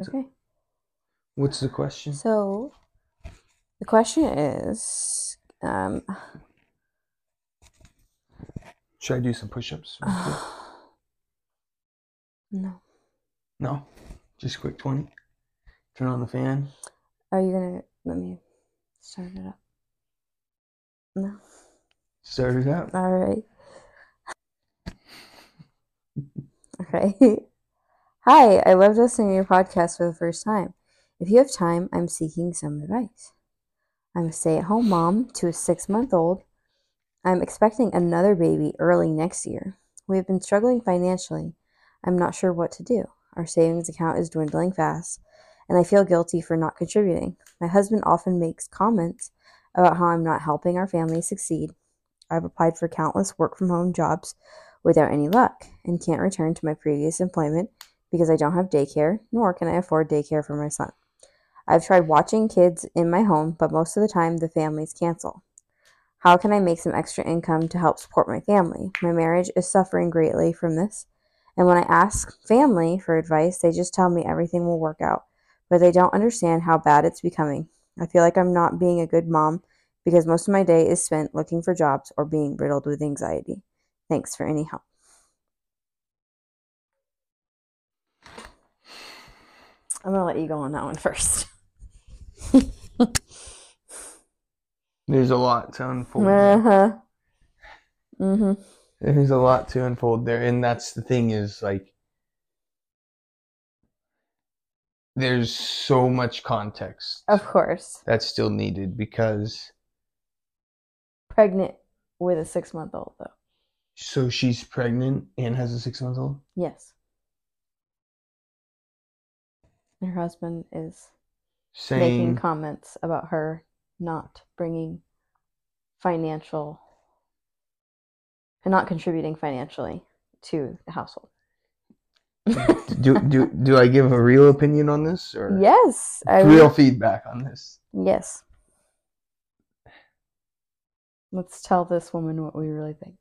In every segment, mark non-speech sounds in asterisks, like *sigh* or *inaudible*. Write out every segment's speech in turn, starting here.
Okay. What's the question? So the question is um Should I do some push-ups? *sighs* no. no, just quick twenty. Turn on the fan. Are you gonna let me start it up? No. Start it up. All right. *laughs* Okay. *laughs* Hi, I loved listening to your podcast for the first time. If you have time, I'm seeking some advice. I'm a stay at home mom to a six month old. I'm expecting another baby early next year. We have been struggling financially. I'm not sure what to do. Our savings account is dwindling fast, and I feel guilty for not contributing. My husband often makes comments about how I'm not helping our family succeed. I've applied for countless work from home jobs without any luck and can't return to my previous employment because I don't have daycare, nor can I afford daycare for my son. I've tried watching kids in my home, but most of the time the families cancel. How can I make some extra income to help support my family? My marriage is suffering greatly from this, and when I ask family for advice, they just tell me everything will work out, but they don't understand how bad it's becoming. I feel like I'm not being a good mom because most of my day is spent looking for jobs or being riddled with anxiety. Thanks for any help. I'm gonna let you go on that one first. There's a lot to unfold. Uh huh. Mhm. There's a lot to unfold there, and that's the thing is like there's so much context Of course. that's still needed because Pregnant with a six month old though. so she's pregnant and has a six month old. Yes. Her husband is Saying making comments about her not bringing financial and not contributing financially to the household. *laughs* do do do I give a real opinion on this or yes, I real feedback on this? Yes. Let's tell this woman what we really think.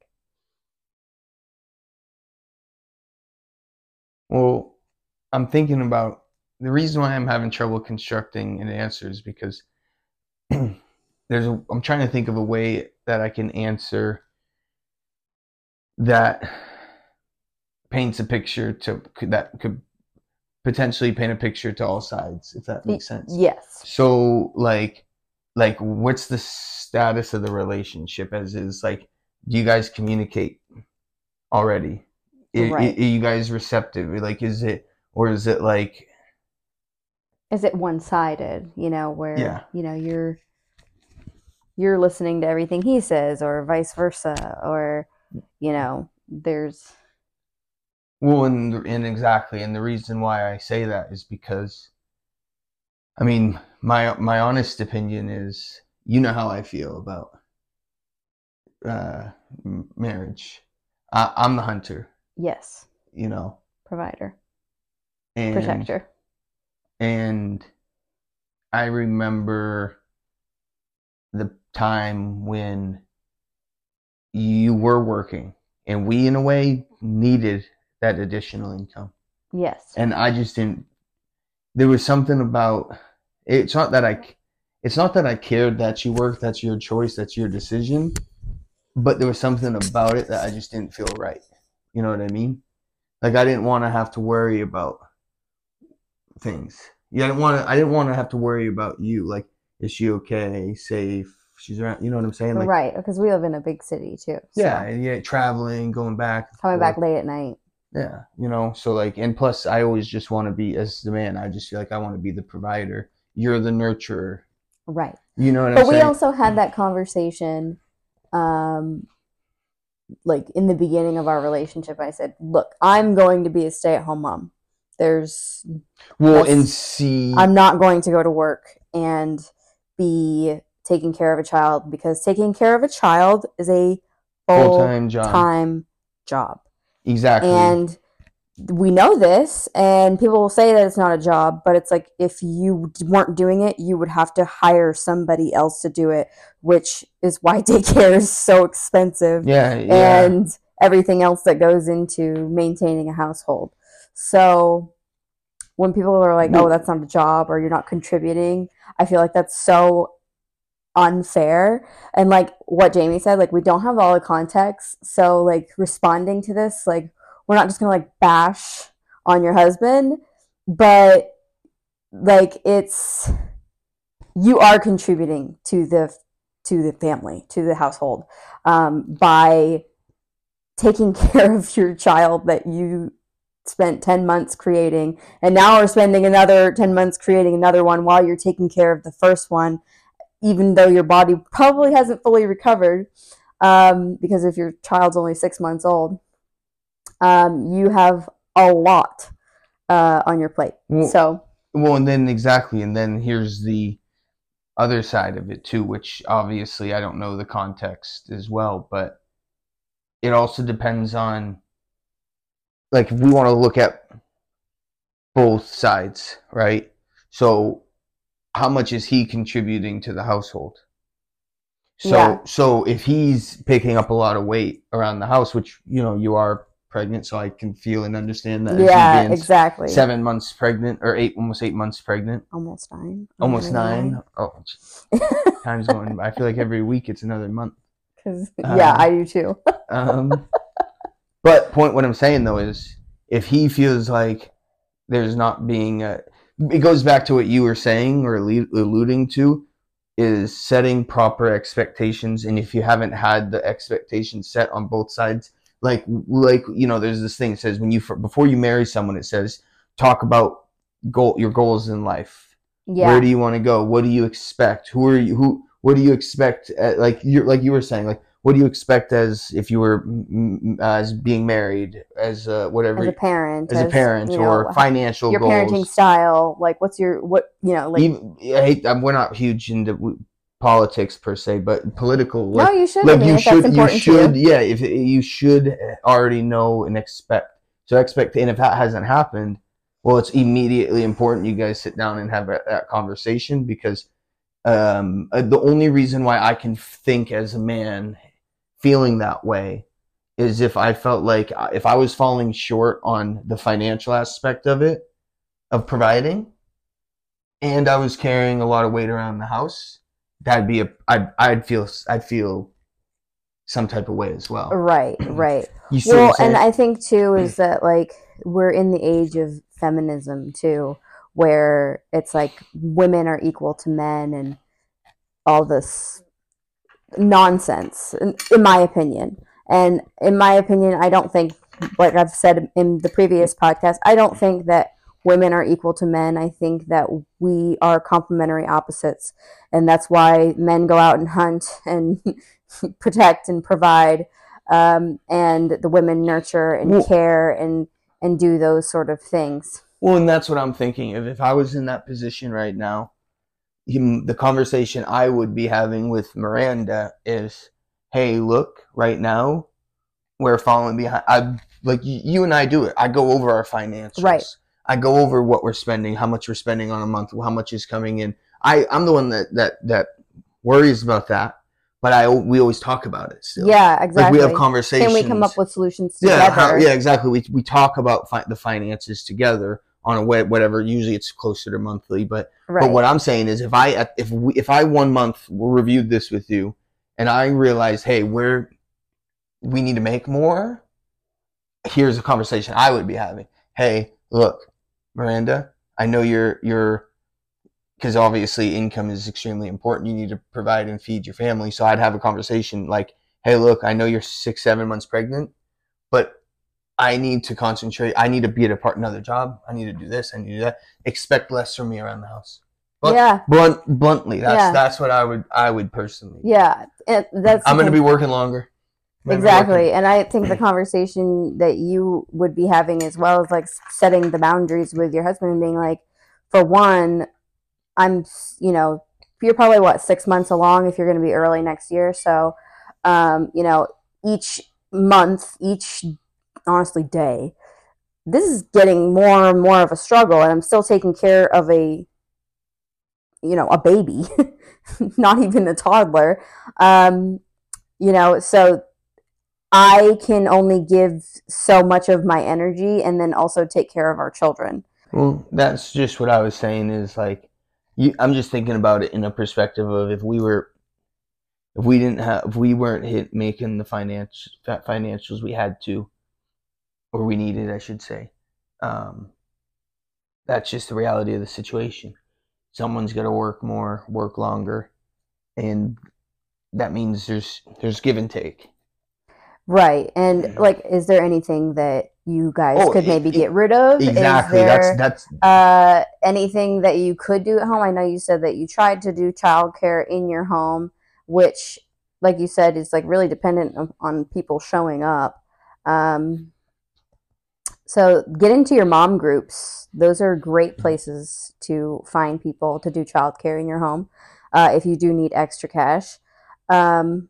Well, I'm thinking about the reason why I'm having trouble constructing an answer is because *clears throat* there's a, I'm trying to think of a way that I can answer that paints a picture to that could potentially paint a picture to all sides if that makes sense. Yes. So like like what's the status of the relationship as is like do you guys communicate already? Right. are you guys receptive? Like is it or is it like Is it one sided, you know, where Yeah. you know you're you're listening to everything he says or vice versa or you know, there's Well, and and exactly, and the reason why I say that is because, I mean, my my honest opinion is, you know how I feel about uh, marriage. I, I'm the hunter, yes, you know, provider, and protector. And I remember the time when you were working, and we, in a way, needed that additional income. Yes. and I just didn't. There was something about. It's not that I. It's not that I cared that you worked. That's your choice. That's your decision. But there was something about it that I just didn't feel right. You know what I mean? Like I didn't want to have to worry about things. Yeah, I didn't want to. I didn't want to have to worry about you. Like, is she okay? Safe? She's around. You know what I'm saying? Like, right, because we live in a big city too. so yeah, and yeah, traveling, going back, Coming forth. back late at night. Yeah, you know, so like, and plus, I always just want to be as the man. I just feel like I want to be the provider. You're the nurturer. Right. You know what but I'm we also had that conversation um like in the beginning of our relationship i said look i'm going to be a stay-at-home mom there's well, and see, i'm not going to go to work and be taking care of a child because taking care of a child is a full time job. full-time job Exactly. and we know this and people will say that it's not a job but it's like if you weren't doing it you would have to hire somebody else to do it which is why *laughs* daycare is so expensive yeah, yeah. and everything else that goes into maintaining a household so when people are like, "Oh, that's not a job," or "You're not contributing," I feel like that's so unfair. And like what Jamie said, like we don't have all the context, so like responding to this, like we're not just gonna like bash on your husband, but like it's you are contributing to the to the family, to the household, um, by taking *laughs* care of your child that you spent 10 months creating and now we're spending another 10 months creating another one while you're taking care of the first one even though your body probably hasn't fully recovered um, because if your child's only six months old um, you have a lot uh, on your plate. Well- so Well, and then exactly, and then here's the other side of it too, which obviously I don't know the context as well, but it also depends on like we want to look at both sides, right? So how much is he contributing to the household? So Yeah. so if he's picking up a lot of weight around the house, which you know you are pregnant, so I can feel and understand that. yeah exactly seven months pregnant or eight almost eight months pregnant almost nine almost nine. Oh, *laughs* time's going i feel like every week it's another month *laughs* Cause, yeah Um, i do too *laughs* um but point what i'm saying though is if he feels like there's not being a, it goes back to what you were saying or alluding to is setting proper expectations. And if you haven't had the expectations set on both sides like like you know there's this thing that says when you before you marry someone it says talk about goal your goals in life. Yeah. Where do you want to go? What do you expect? Who are you who what do you expect at, like you're like you were saying like what do you expect as if you were mm, as being married as uh, whatever as a parent as a parent you know, or financial your goals. parenting style like what's your what you know like Even, I hate, we're not huge into politics per se but political no you should like I mean, you should you should you. yeah if you should already know and expect so expect and if that hasn't happened well it's immediately important you guys sit down and have that, that conversation because um uh, the only reason why i can think as a man feeling that way is if i felt like uh, if i was falling short on the financial aspect of it of providing and i was carrying a lot of weight around the house that'd be a i'd, I'd feel i'd feel some type of way as well. Right *clears throat* right. You see well and i think too is *clears throat* that like we're in the age of feminism too where it's like women are equal to men and all this nonsense in, in my opinion. And in my opinion i don't think like i've said in the previous podcast i don't think that women are equal to men. I think that we are complementary opposites and that's why men go out and hunt and *laughs* protect and provide um, and the women nurture and Well- care and and do those sort of things. Well, and that's what I'm thinking. If if I was in that position right now, him, the conversation I would be having with Miranda is, "Hey, look, right now, we're falling behind. I like y- you and I do it. I go over our financials. Right. I go over what we're spending, how much we're spending on a month, how much is coming in. I I'm the one that that that worries about that, but I we always talk about it still. yeah Like exactly we have conversations. can we come up with solutions yeah, together how, yeah, exactly. We we talk about fi- the finances together on a whatever. Usually it's closer to monthly, but right but what I'm saying is if I if we, if I one month reviewed this with you and I realized, hey, we're we need to make more. Here's a conversation I would be having. Hey, look, Miranda, I know you're you're because obviously income is extremely important. You need to provide and feed your family. So I'd have a conversation like, hey, look, I know you're six, seven months pregnant, I need to concentrate. I need to be at a part another job. I need to do this. I need to do that. Expect less from me around the house. But yeah blunt, bluntly, that's Yeah. that's what I would I would personally. yeah it, that's I'm going to be working longer. Exactly working- and i think the *clears throat* conversation that you would be having as well is like setting the boundaries with your husband and being like for one i'm you know you're probably what six months along if you're going to be early next year so um, you know each month each honestly day this is getting more and more of a struggle and i'm still taking care of a you know a baby *laughs* not even a toddler um, you know so I can only give so much of my energy and then also take care of our children. Well, that's just what I was saying. Is like, you. I'm just thinking about it in a perspective of if we were, if we didn't have, if we weren't hit making the finance financials we had to, or we needed, I should say. Um, that's just the reality of the situation. Someone's got to work more, work longer, and that means there's there's give and take. Right. And like is there anything that you guys Oh, could it- maybe it- get rid of? Exactly. There That's that's uh anything that you could do at home? I know you said that you tried to do childcare in your home, which like you said is like really dependent on, on people showing up. Um so get into your mom groups. Those are great places to find people to do childcare in your home uh, if you do need extra cash. Um,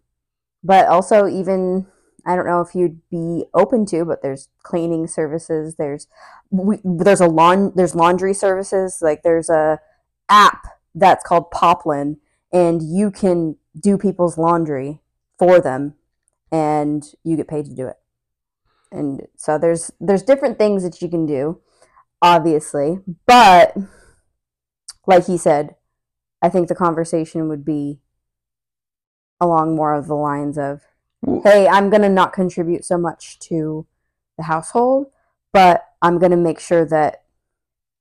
but also, even I don't know if you'd be open to, but there's cleaning services. There's we, there's a lawn there's laundry services. Like there's a app that's called Poplin, and you can do people's laundry for them, and you get paid to do it and so there's there's different things that you can do obviously but like he said i think the conversation would be along more of the lines of hey i'm going to not contribute so much to the household but i'm going to make sure that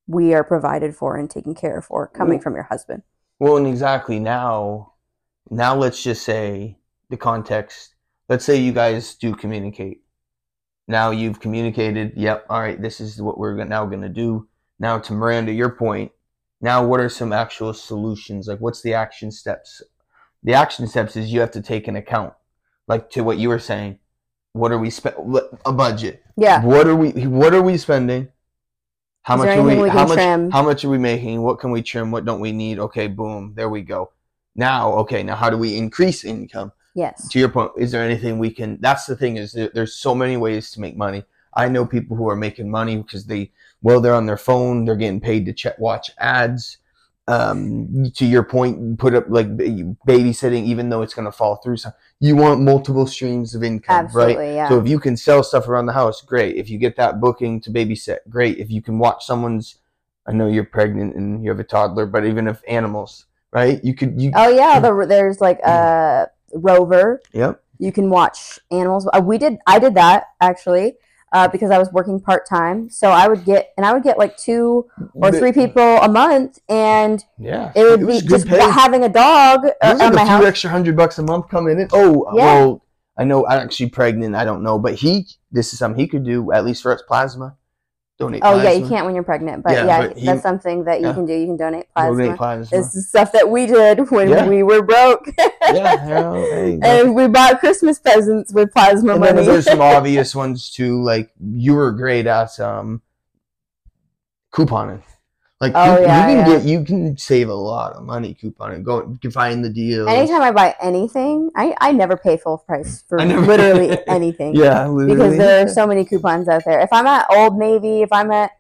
we are provided for and taken care of for coming from your husband Well, and exactly now, now let's just say the context. Let's say you guys do communicate. Now you've communicated. Yep. All right. This is what we're now going to do. Now to Miranda, your point. Now, what are some actual solutions? Like, what's the action steps? The action steps is you have to take an account, like to what you were saying. What are we spend? A budget. yeah What are we? What are we spending? How Is much are we? we how much? trim? How much are we making? What can we trim? What don't we need? Okay, boom, there we go. Now, okay, now how do we increase income? Yes To your point, is there anything we can? That's the thing is there, there's so many ways to make money. I know people who are making money because they well they're on their phone, they're getting paid to check watch ads. Um, to your point, put up like babysitting, even though it's going to fall through. So you want multiple streams of income, right? yeah So if you can sell stuff around the house, great. If you get that booking to babysit, great. If you can watch someone's, I know you're pregnant and you have a toddler, but even if animals, right? You could, you, oh yeah the, there's like a rover yep. you can watch animals uh, we did i did that actually uh, because i was working part-time so i would get and i would get like two or three people a month and Yeah, it would was be just pay. having a dog uh, It on my a few house extra hundred bucks a month coming in. Oh, Yeah. well, I know I'm actually pregnant. I don't know, but he, this is something he could do at least for us. Plasma, donate. oh yeah you can't when you're pregnant but Yeah, yeah, but he- that's something that you yeah. can do you can donate plasma Donate plasma. this is stuff that we did when Yeah. we were broke yeah, *laughs* hey, and we bought christmas presents with plasma and then money there's some *laughs* obvious ones too. Like you were great at um couponing. Like Oh, coup- yeah, you can yeah. get you can save a lot of money couponing. Go you can find the deal. anytime i buy anything i, I never pay full price *laughs* for literally *laughs* anything Yeah, literally. because there are so many coupons out there. If I'm at Old Navy, if I'm at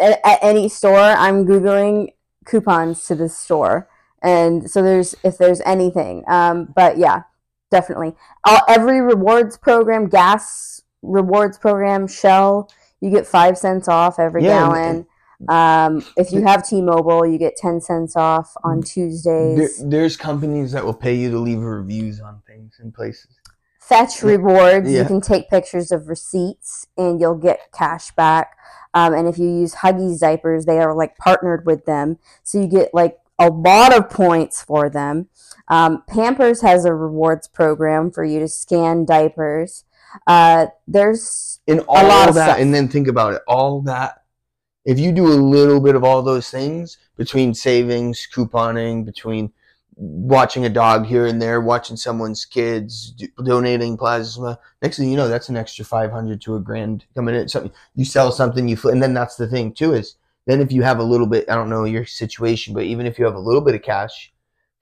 at, any store, I'm googling coupons to this store, and so there's if there's anything. Um, but yeah, definitely. All, every rewards program, gas rewards program, Shell, you get five cents off every Yeah, gallon. Um, if you have T-Mobile, you get ten cents off on there, Tuesdays. there's companies that will pay you to leave reviews on things and places. Fetch rewards. Yeah. You can take pictures of receipts and you'll get cash back. Um, and if you use Huggies diapers, they are like partnered with them, so you get like a lot of points for them. Um, Pampers has a rewards program for you to scan diapers. Uh, there's And all lot of that, stuff. and then think about it. All that. If you do a little bit of all those things between savings, couponing, between watching a dog here and there, watching someone's kids, do, donating plasma. Next thing you know, that's an extra five hundred to a grand coming in. Something you sell something, you flip, and then that's the thing too is then if you have a little bit, I don't know your situation, but even if you have a little bit of cash,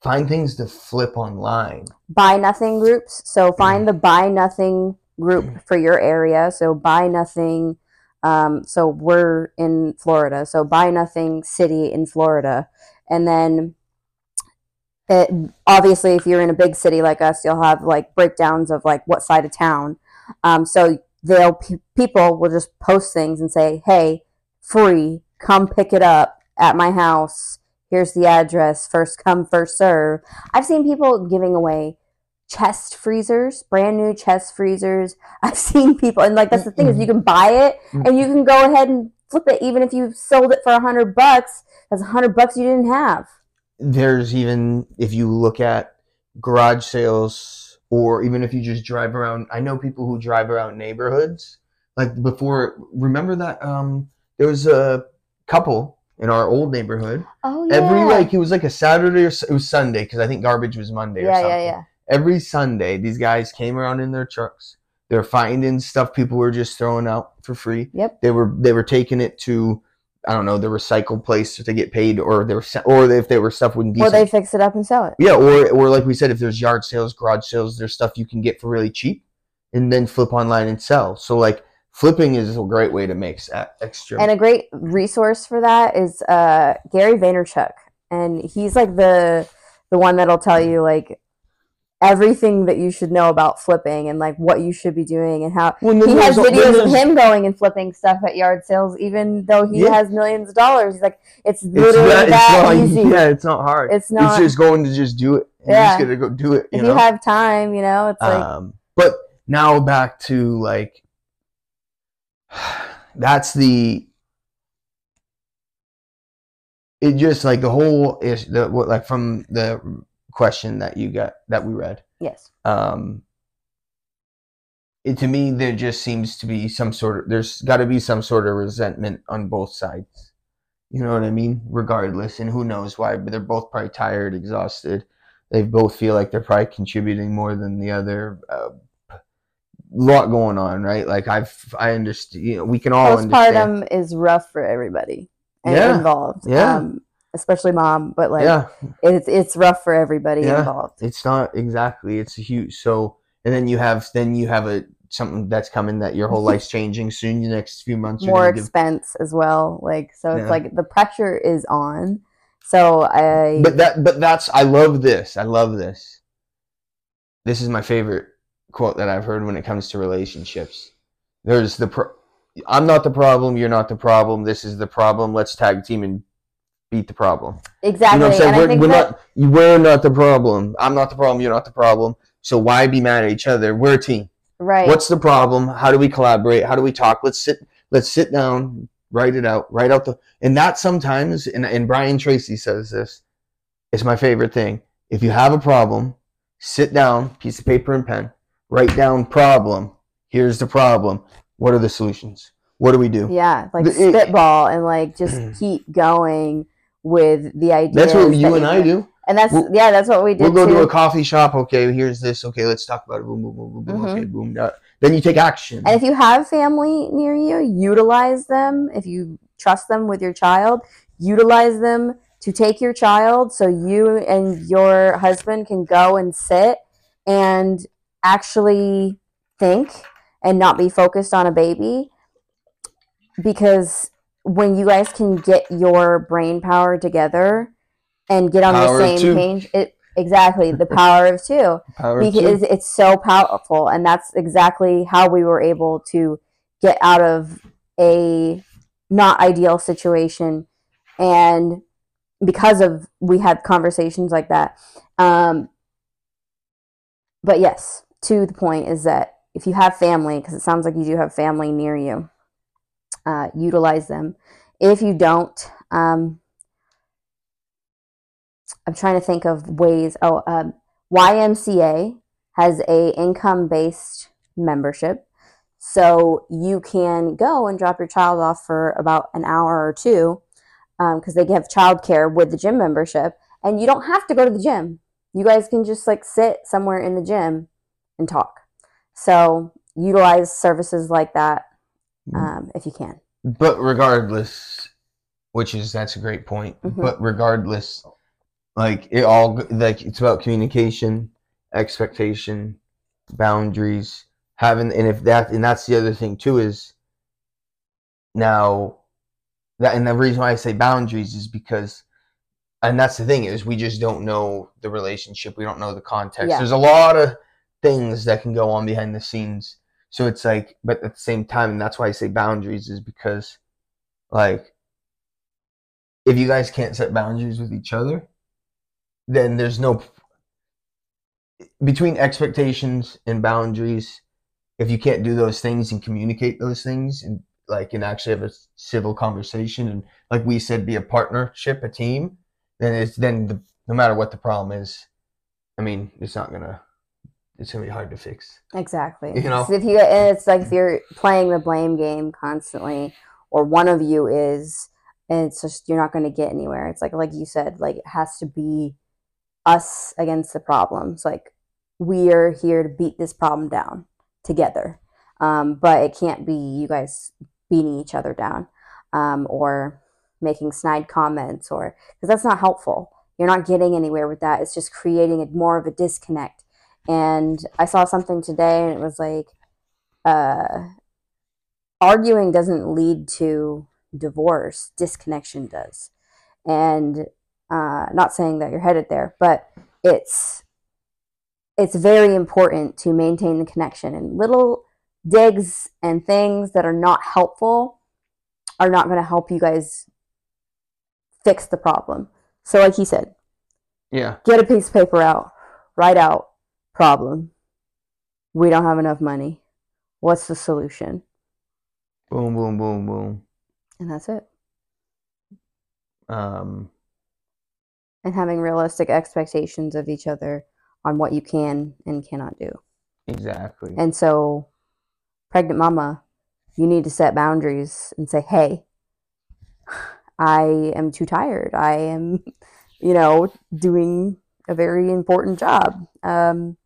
find things to flip online. buy nothing groups. So find mm. the buy nothing group mm. for your area. So buy nothing. Um, so we're in Florida. So buy nothing city in Florida, and then it, obviously if you're in a big city like us, you'll have like breakdowns of like what side of town. Um, so they'll pe- people will just post things and say, "Hey, free come pick it up at my house. Here's the address. First come, first serve. I've seen people giving away chest freezers, brand new chest freezers. *laughs* I've seen people, and like that's the thing is you can buy it and you can go ahead and flip it, even if you sold it for a hundred bucks. That's a hundred bucks you didn't have. there's even if you look at garage sales or even if you just drive around i know people who drive around neighborhoods like before remember that um there was a couple in our old neighborhood Oh yeah. every like it was like a saturday or it was sunday because i think garbage was monday or yeah, something yeah, yeah. Every sunday these guys came around in their trucks they're finding stuff people were just throwing out for free Yep. they were they were taking it to i don't know the recycle place to get paid or they were or if they were stuff with Or decent they fix it up and sell it. yeah, or or like we said, if there's yard sales, garage sales, there's stuff you can get for really cheap, and then flip online and sell. So like flipping is a great way to make extra. And a great resource for that is uh, Gary Vaynerchuk, and he's like the the one that'll tell you like everything that you should know about flipping and like what you should be doing and how When he has videos of him going and flipping stuff at yard sales, even though he Yeah. has millions of dollars. He's like, it's It's, literally not, it's that not easy. yeah, it's not hard. It's not. It's just going to just do it. You Yeah. just gotta go do it. You if know. you have time, you know, it's like um, but now back to like *sighs* that's the it just like the whole is the what like from the question that you got that we read. Yes, um it, to me there just seems to be some sort of there's got to be some sort of resentment on both sides. You know what i mean? Regardless and who knows why but they're both probably tired exhausted. They both feel like they're probably contributing more than the other uh, lot going on right? Like i've i understand you know we can all understand. postpartum is rough for everybody Yeah. involved. Yeah. Um, especially mom, but like yeah it's it's rough for everybody Yeah. involved. it's not exactly it's a huge so and then you have then you have a something that's coming that your whole life's changing soon the next few months More gonna give expense as well. Like so, it's Yeah. like the pressure is on. So I but that but that's i love this i love this this is my favorite quote that i've heard when it comes to relationships there's the pro- i'm not the problem you're not the problem this is the problem let's tag team and beat the problem. Exactly, you know what i'm saying? and we're, we're that not we're not the problem. I'm not the problem you're not the problem. So why be mad at each other? We're a team. Right. what's the problem? How do we collaborate? How do we talk? Let's sit let's sit down write it out write out the and that sometimes and, and brian tracy says this it's my favorite thing. If you have a problem sit down piece of paper and pen write down problem. Here's the problem. What are the solutions? What do we do? Yeah, like it- spitball and like just keep going with the idea. that's what you and i do and that's We'll- yeah, that's what we did we'll go too. to a coffee shop okay here's this okay let's talk about it boom boom boom boom boom Mhm. okay boom da- then you take action And if you have family near you, utilize them. If you trust them with your child, utilize them to take your child so you and your husband can go and sit and actually think and not be focused on a baby. Because when you guys can get your brain power together and get on Power the same page, it exactly the *laughs* power of two. Power because it's so powerful and that's exactly how we were able to get out of a not ideal situation. And because of we had conversations like that um, but yes to the point is that if you have family because it sounds like you do have family near you uh, utilize them if you don't um, i'm trying to think of ways oh um, YMCA has a income based membership. So you can go and drop your child off for about an hour or two because they have childcare with the gym membership. And you don't have to go to the gym. You guys can just like sit somewhere in the gym and talk. So utilize services like that um, if you can. But regardless, which is that's a great point. Mhm. But regardless, like it all like it's about communication, expectation, boundaries, having and if that and that's the other thing too is now that and the reason why I say boundaries is because and that's the thing is we just don't know the relationship, we don't know the context. Yeah. There's a lot of things that can go on behind the scenes. So it's like but at the same time and that's why I say boundaries is because like if you guys can't set boundaries with each other, then there's no between expectations and boundaries. If you can't do those things and communicate those things and like and actually have a civil conversation and like we said, be a partnership, a team, then it's then the, no matter what the problem is, I mean, it's not gonna it's gonna be hard to fix. Exactly. You know? If you and it's like if you're playing the blame game constantly, or one of you is, and it's just you're not going to get anywhere. It's like like you said, like it has to be us against the problems. Like we are here to beat this problem down together, um, but it can't be you guys beating each other down um, or making snide comments or because that's not helpful. You're not getting anywhere with that. It's just creating a, more of a disconnect and I saw something today and it was like uh, arguing doesn't lead to divorce, disconnection does. And uh, not saying that you're headed there, but it's it's very important to maintain the connection and little digs and things that are not helpful are not going to help you guys fix the problem. So like he said, Yeah. get a piece of paper out, write out problem. We don't have enough money. What's the solution? Boom, boom, boom, boom. And that's it. Um, And having realistic expectations of each other on what you can and cannot do. exactly. And so, pregnant mama, you need to set boundaries and say, hey, I am too tired. I am, *laughs* you know, doing a very important job. Um,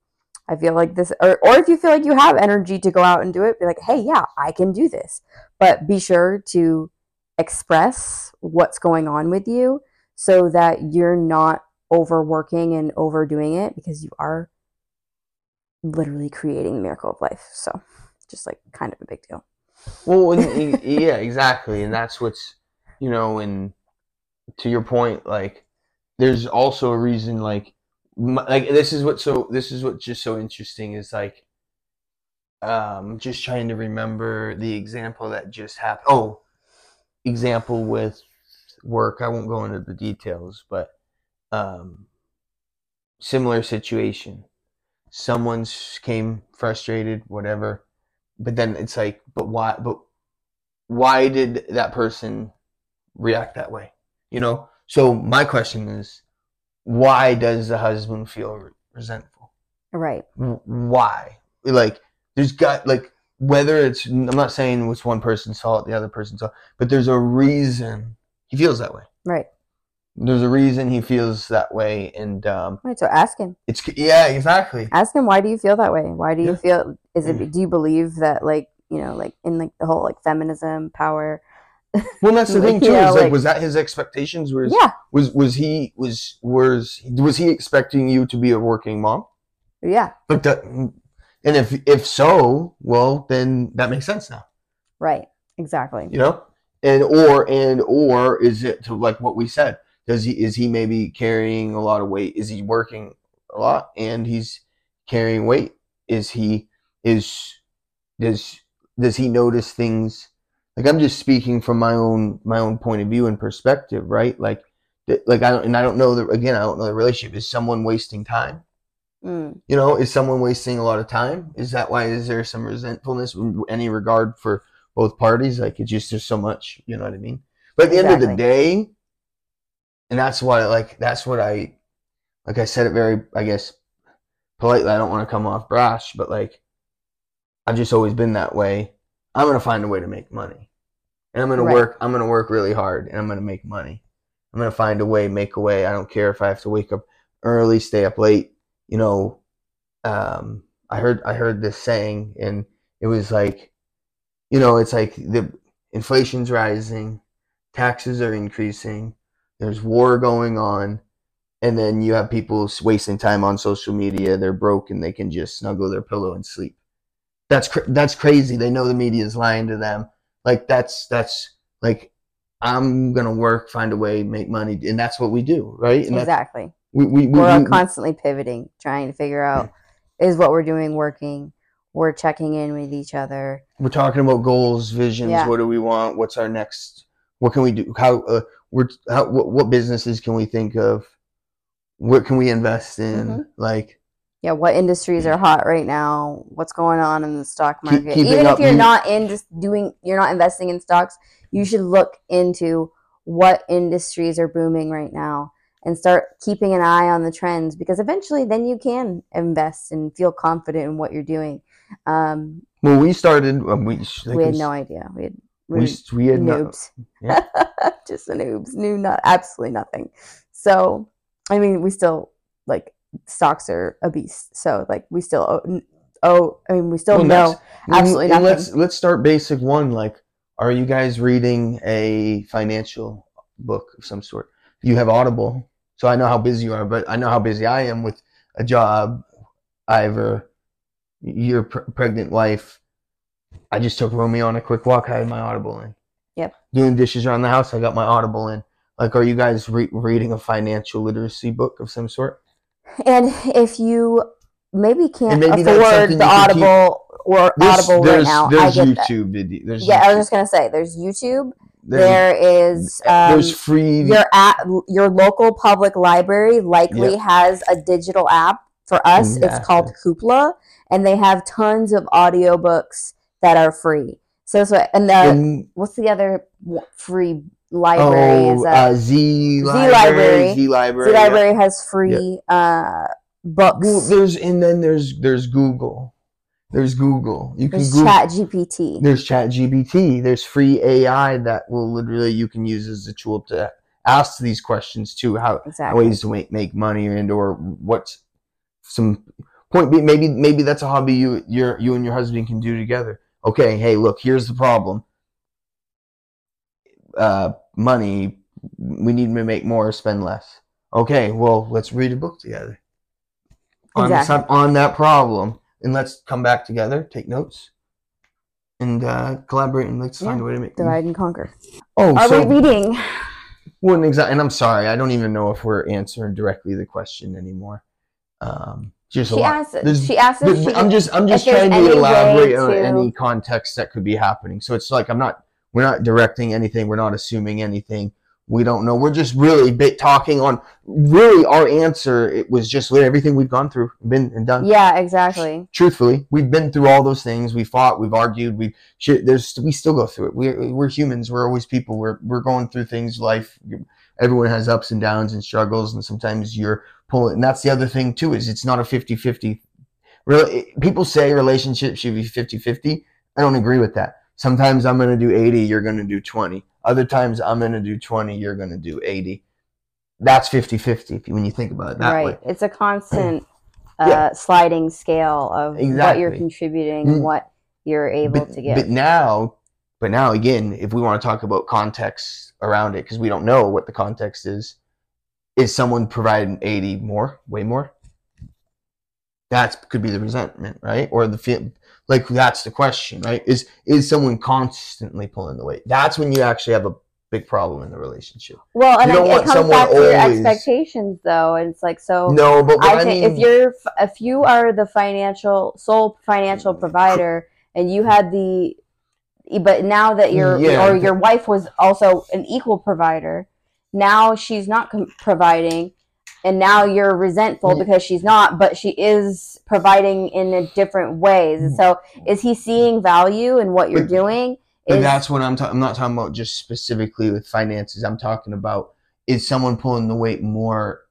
I feel like this, or, or if you feel like you have energy to go out and do it, be like, hey, yeah, I can do this. But be sure to express what's going on with you so that you're not overworking and overdoing it because you are literally creating the miracle of life. So, just like kind of a big deal. Well, *laughs* and, yeah, exactly, and that's what's you know, and to your point, like there's also a reason, like like this is what so this is what's just so interesting is like um just trying to remember the example that just happened. Oh, example with work. I won't go into the details, but um similar situation. someone came frustrated, whatever, but then it's like, but why? But why did that person react that way? You know. So my question is, why does the husband feel re- resentful? Right. Why? Like, there's got like whether it's I'm not saying it's one person's fault, the other person's fault, but there's a reason he feels that way. Right. There's a reason he feels that way, and um, Right. So ask him. it's yeah, exactly. Ask him why do you feel that way? Why do you Yeah. feel is it Mm. do you believe that like, you know, like in like the whole like feminism, power Well, that's the thing too. yeah, is like, like- was that his expectations? Was Yeah. was was he was was was he expecting you to be a working mom? Yeah. But that, and if if so, well, then that makes sense now. Right. Exactly. You know, and or and or is it to like what we said? Does he is he maybe carrying a lot of weight? Is he working a lot and he's carrying weight? Is he is does does he notice things? Like I'm just speaking from my own my own point of view and perspective, right? Like like I don't and I don't know the again I don't know the relationship. Is someone wasting time? Mm. You know, is someone wasting a lot of time? Is that why? Is there some resentfulness, any regard for both parties? Like it's just there's so much, you know what I mean? But at the end of the day, and that's why, like, that's what I, like I said it very, I guess, politely. I don't want to come off brash, but like, I've just always been that way. I'm gonna find a way to make money, and I'm gonna Right. work. I'm gonna work really hard, and I'm gonna make money. I'm gonna find a way, make a way. I don't care if I have to wake up early, stay up late. You know, um, I heard I heard this saying, and it was like, you know, it's like the inflation's rising, taxes are increasing, there's war going on, and then you have people wasting time on social media. They're broke and they can just snuggle their pillow and sleep. That's cr- that's crazy. They know the media is lying to them. Like that's that's like I'm gonna work, find a way, make money, and that's what we do, right? And Exactly. we we, we, We're we- constantly pivoting, trying to figure out is what we're doing working. We're checking in with each other. we're talking about goals, visions. Yeah. What do we want? What's our next? What can we do? How? Uh, we're how, what, what businesses can we think of? What can we invest in? Mhm. Like Yeah, what industries are hot right now? What's going on in the stock market? keeping Even if you're not in just doing, you're not investing in stocks, you should look into what industries are booming right now and start keeping an eye on the trends because eventually then you can invest and feel confident in what you're doing. Um, when we started, um, we we had no idea. We had we we, we had no, noobs. *laughs* Yeah. *laughs* just the noobs knew not absolutely nothing. So I mean, we still like stocks are a beast. So like we still owe, owe I mean, we still Well, know. Mm, and- absolutely nothing. Let's let's start basic one. Like, are you guys reading a financial book of some sort? You have Audible, so I know how busy you are, but I know how busy I am with a job. I have a your pr- pregnant wife. I just took Romeo on a quick walk. I had my Audible in. Yep. Doing dishes around the house. I got my Audible in. Like, are you guys re- reading a financial literacy book of some sort? And if you maybe can't maybe afford the you could keep- Audible or There's, Audible right there's, now, I there's get that. YouTube video. There's Yeah, I was just gonna say there's YouTube. There's, there is um, there's free. your at your local public library likely Yep. has a digital app for us it's called hoopla and they have tons of audiobooks that are free so so and the and, what's the other free library oh, is uh, that Z Library. library. Z library. the yeah. library has free uh books Well, there's and then there's there's Google. There's Google. You can there's Google. chat gpt There's Chat GBT. There's free AI that will literally you can use as a tool to ask these questions too. How exactly ways to make, make money and or what's some point B maybe maybe that's a hobby you your you and your husband can do together. Okay, hey, look, here's the problem. Uh, money, we need to make more, spend less. Okay, well, let's read a book together on Exactly. sub- on that problem, and let's come back together, take notes, and uh, collaborate, and let's find a way to make. divide and conquer Oh, are so we reading wouldn't exactly. And I'm sorry, I don't even know if we're answering directly the question anymore. Um, just a she asked There's- she asked if I'm just I'm just trying to elaborate on to- any context that could be happening. So it's like I'm not we're not directing anything. We're not assuming anything. We don't know. We're just really bit talking on really our answer. It was just with everything we've gone through, been and done. yeah exactly Truthfully, we've been through all those things. We fought. We've argued. We shit. There's we still go through it. We're we're humans. We're always people. We're we're going through things. Life. Everyone has ups and downs and struggles, and sometimes you're pulling. And that's the other thing too is it's not a 50-50 really people say relationships should be 50-50 i don't agree with that sometimes i'm going to do 80 you're going to do 20 other times i'm going to do 20 you're going to do 80 that's 50-50 when you think about it that right. way. It's a constant *clears throat* uh, Yeah. sliding scale of what you're contributing Mm. and what you're able but, to give but now but now again if we want to talk about context around it because we don't know what the context is is someone providing 80 more way more that could be the resentment right? Or the feel like that's the question right? Is is someone constantly pulling the weight? That's when you actually have a big problem in the relationship. Well and it, it comes back to your expectations though and it's like so no but what I i, mean if you're if you are the financial sole financial provider and you had the but now that your Yeah, or your wife was also an equal provider now she's not com- providing and now you're resentful because she's not but she is providing in a different ways and so is he seeing value in what you're But- doing But is that's what I'm talking. I'm not talking about just specifically with finances. I'm talking about is someone pulling the weight more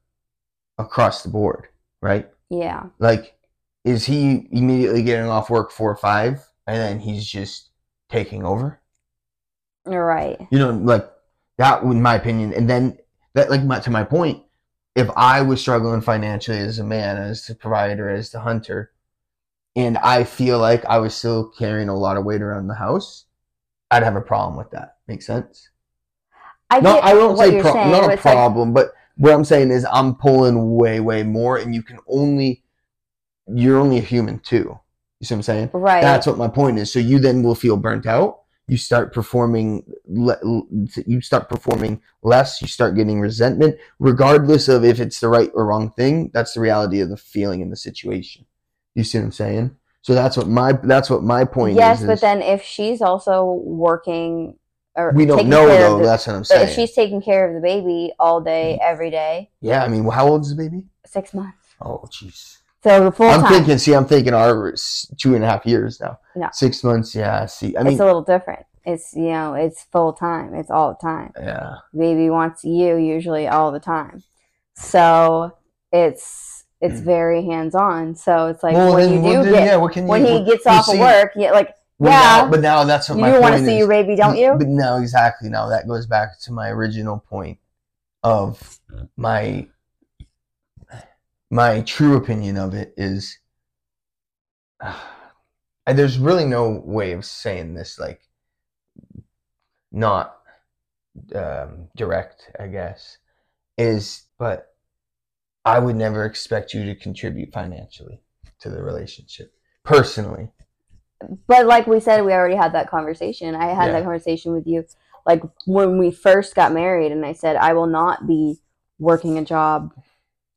across the board, right? yeah Like, is he immediately getting off work four or five, and then he's just taking over? you're right You know, like that, in my opinion. And then that, like, my, to my point, if I was struggling financially as a man, as the provider, as the hunter, and I feel like I was still carrying a lot of weight around the house, I'd have a problem with that. Make sense? i No, get I don't say pro- saying not a it's like- problem, but what I'm saying is I'm pulling way, way more, and you can only you're only a human too. You see what I'm saying? right That's what my point is. So you then will feel burnt out. You start performing. Le- you start performing less. You start getting resentment, regardless of if it's the right or wrong thing. That's the reality of the feeling in the situation. You see what I'm saying? So that's what my that's what my point yes is. Yes, but then if she's also working or We don't know though. the- that's what I'm but saying. if she's taking care of the baby all day, mm-hmm. every day, yeah, I mean, how old is the baby? six months. Oh, jeez. So the full I'm time, thinking. See, I'm thinking ours two and a half years now. No. Six months. Yeah. See, I mean, it's a little different. It's you know, it's full time. It's all the time. yeah. Baby wants you usually all the time. So it's it's Mm. very hands on. So it's like well, when you well, do then, get yeah, what can you, when he what- gets off see- of work, yeah, like well, yeah, now- but now that's what you my want to see is. your baby, don't you? But no, exactly. Now that goes back to my original point of my my true opinion of it is *sighs* and there's really no way of saying this like not um, direct, I guess, is but I would never expect you to contribute financially to the relationship personally. But like we said, we already had that conversation. I had Yeah. that conversation with you, like when we first got married, and I said I will not be working a job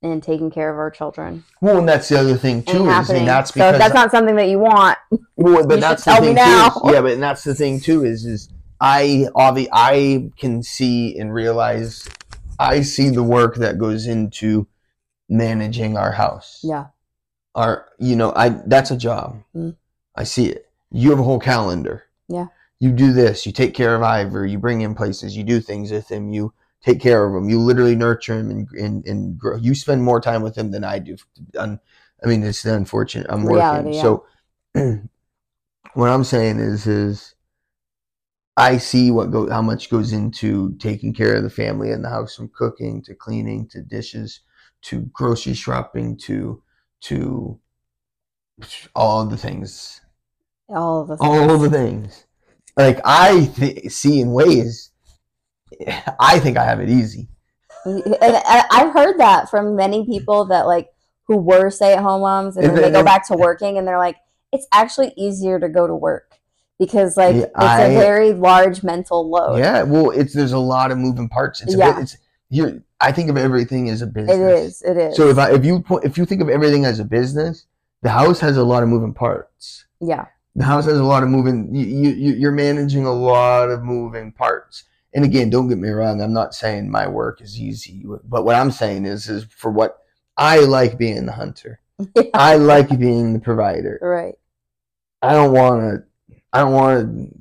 and taking care of our children. Well, and that's the other thing too. Is, and that's because if that's not something that you want. Well, but You that's tell me thing now. too. is- yeah, but and that's the thing too is is I obvi- I can see and realize I see the work that goes into managing our house. Yeah. Our you know, I that's a job. Mm. I see it. You have a whole calendar. Yeah. You do this, you take care of Ivor, you bring in places, you do things with him, you take care of him, you literally nurture him and and, and grow. You spend more time with him than I do. I mean, it's unfortunate. I'm working. Yeah. So *clears throat* what I'm saying is is I see what go how much goes into taking care of the family and the house from cooking to cleaning to dishes to grocery shopping to to all the things All of us. all the things like I th- see in ways *laughs* I think I have it easy and I've heard that from many people that like who were stay-at-home moms and And then they go back to *laughs* working and they're like it's actually easier to go to work because like Yeah, it's I- a very large mental load yeah well it's there's a lot of moving parts it's a Yeah. bit, it's you I think of everything as a business it is it is So if I if you if you think of everything as a business, the house has a lot of moving parts. yeah The house has a lot of moving. You you- you're managing a lot of moving parts. And again, don't get me wrong. I'm not saying my work is easy, but what I'm saying is is for what I like being the hunter. *laughs* I like being the provider. right I don't want to. I don't want to.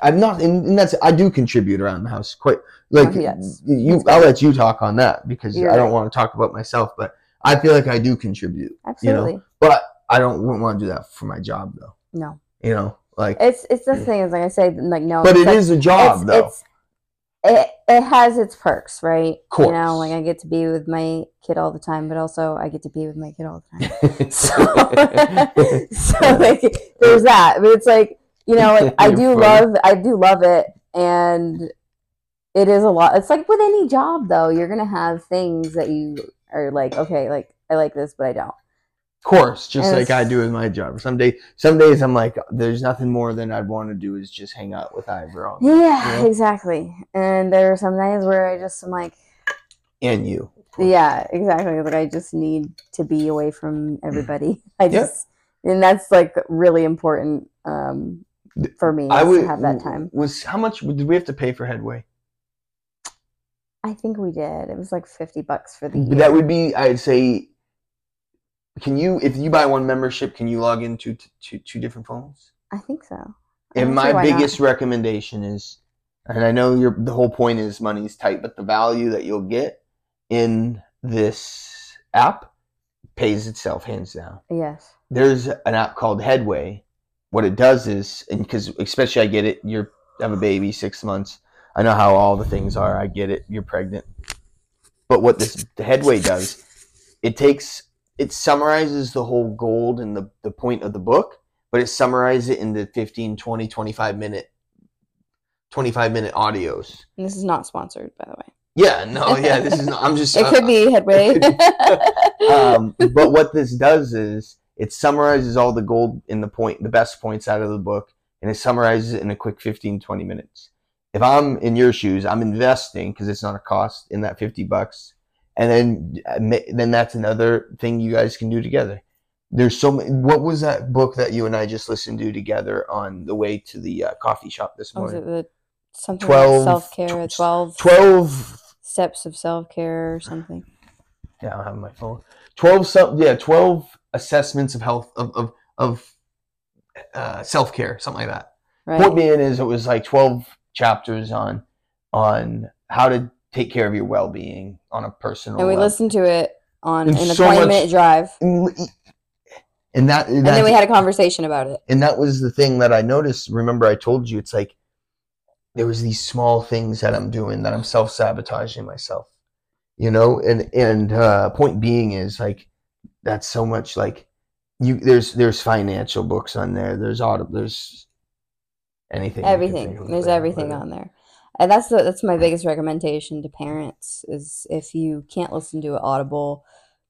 I'm not, and, that's I do contribute around the house quite. Like Oh, yes. you, I'll let you talk on that because You're I don't right. want to talk about myself, but I feel like I do contribute. absolutely But I don't wouldn't want to do that for my job though. no You know, like. it's it's the thing is like I say like no but it like, is a job it's, though. it's it, it has its perks, right? Course. You know, like I get to be with my kid all the time, but also I get to be with my kid all the time. *laughs* so, *laughs* so like there's that. But it's like, you know, like I do love I do love it and it is a lot. It's like with any job though, you're gonna have things that you are like, okay, like I like this, but I don't. Of course, just like I do with my job. Some day, some days I'm like, there's nothing more than I'd want to do is just hang out with Ivor all. Yeah, Yeah. exactly. And there are some days where I just am like, and you. Yeah, exactly. Like I just need to be away from everybody. *clears throat* I just and that's like really important um for me I would to have that time. Was how much did we have to pay for Headway? I think we did. It was like 50 bucks for the year. That would be, I'd say. Can you, if you buy one membership, can you log into t- two two different phones? I think so. I And my why not. biggest recommendation is, and I know your the whole point is money's tight, but the value that you'll get in this app pays itself hands down. Yes. There's an app called Headway. What it does is, and because especially I get it, you're have a baby, six months. I know how all the things are. I get it. You're pregnant. But what this the Headway does, it takes it summarizes the whole gold and the, the point of the book, but it summarizes it into 15, 20, 25 minute 25 minute audios. And this is not sponsored, by the way. Yeah, no, yeah, this is not I'm just *laughs* It could be *laughs* headway. *laughs* um, but what this does is it summarizes all the gold in the point, the best points out of the book, and it summarizes it in a quick 15, 20 minutes. If I'm in your shoes, I'm investing because it's not a cost in that 50 bucks. And then, uh, then that's another thing you guys can do together. There's so many. What was that book that you and I just listened to together on the way to the uh, coffee shop this morning? was morning? it the something 12 self care, tw- 12 12 steps of self care or something. yeah, I don't have my phone. 12 some yeah, 12 assessments of health of of, of uh, self-care, something like that. Right. Point being is it was like 12 chapters on on how to take care of your well-being on a personal and we level. listened to it on And in a so 20 much- minute drive. and that And then we had a conversation about it. and that was the thing that I noticed. Remember, I told you it's like there was these small things that I'm doing that I'm self sabotaging myself, you know. And and uh, point being is like that's so much like you. There's there's financial books on there. There's auto. There's anything. you can think everything there's everything on there and that's the, that's my biggest recommendation to parents is if you can't listen to audible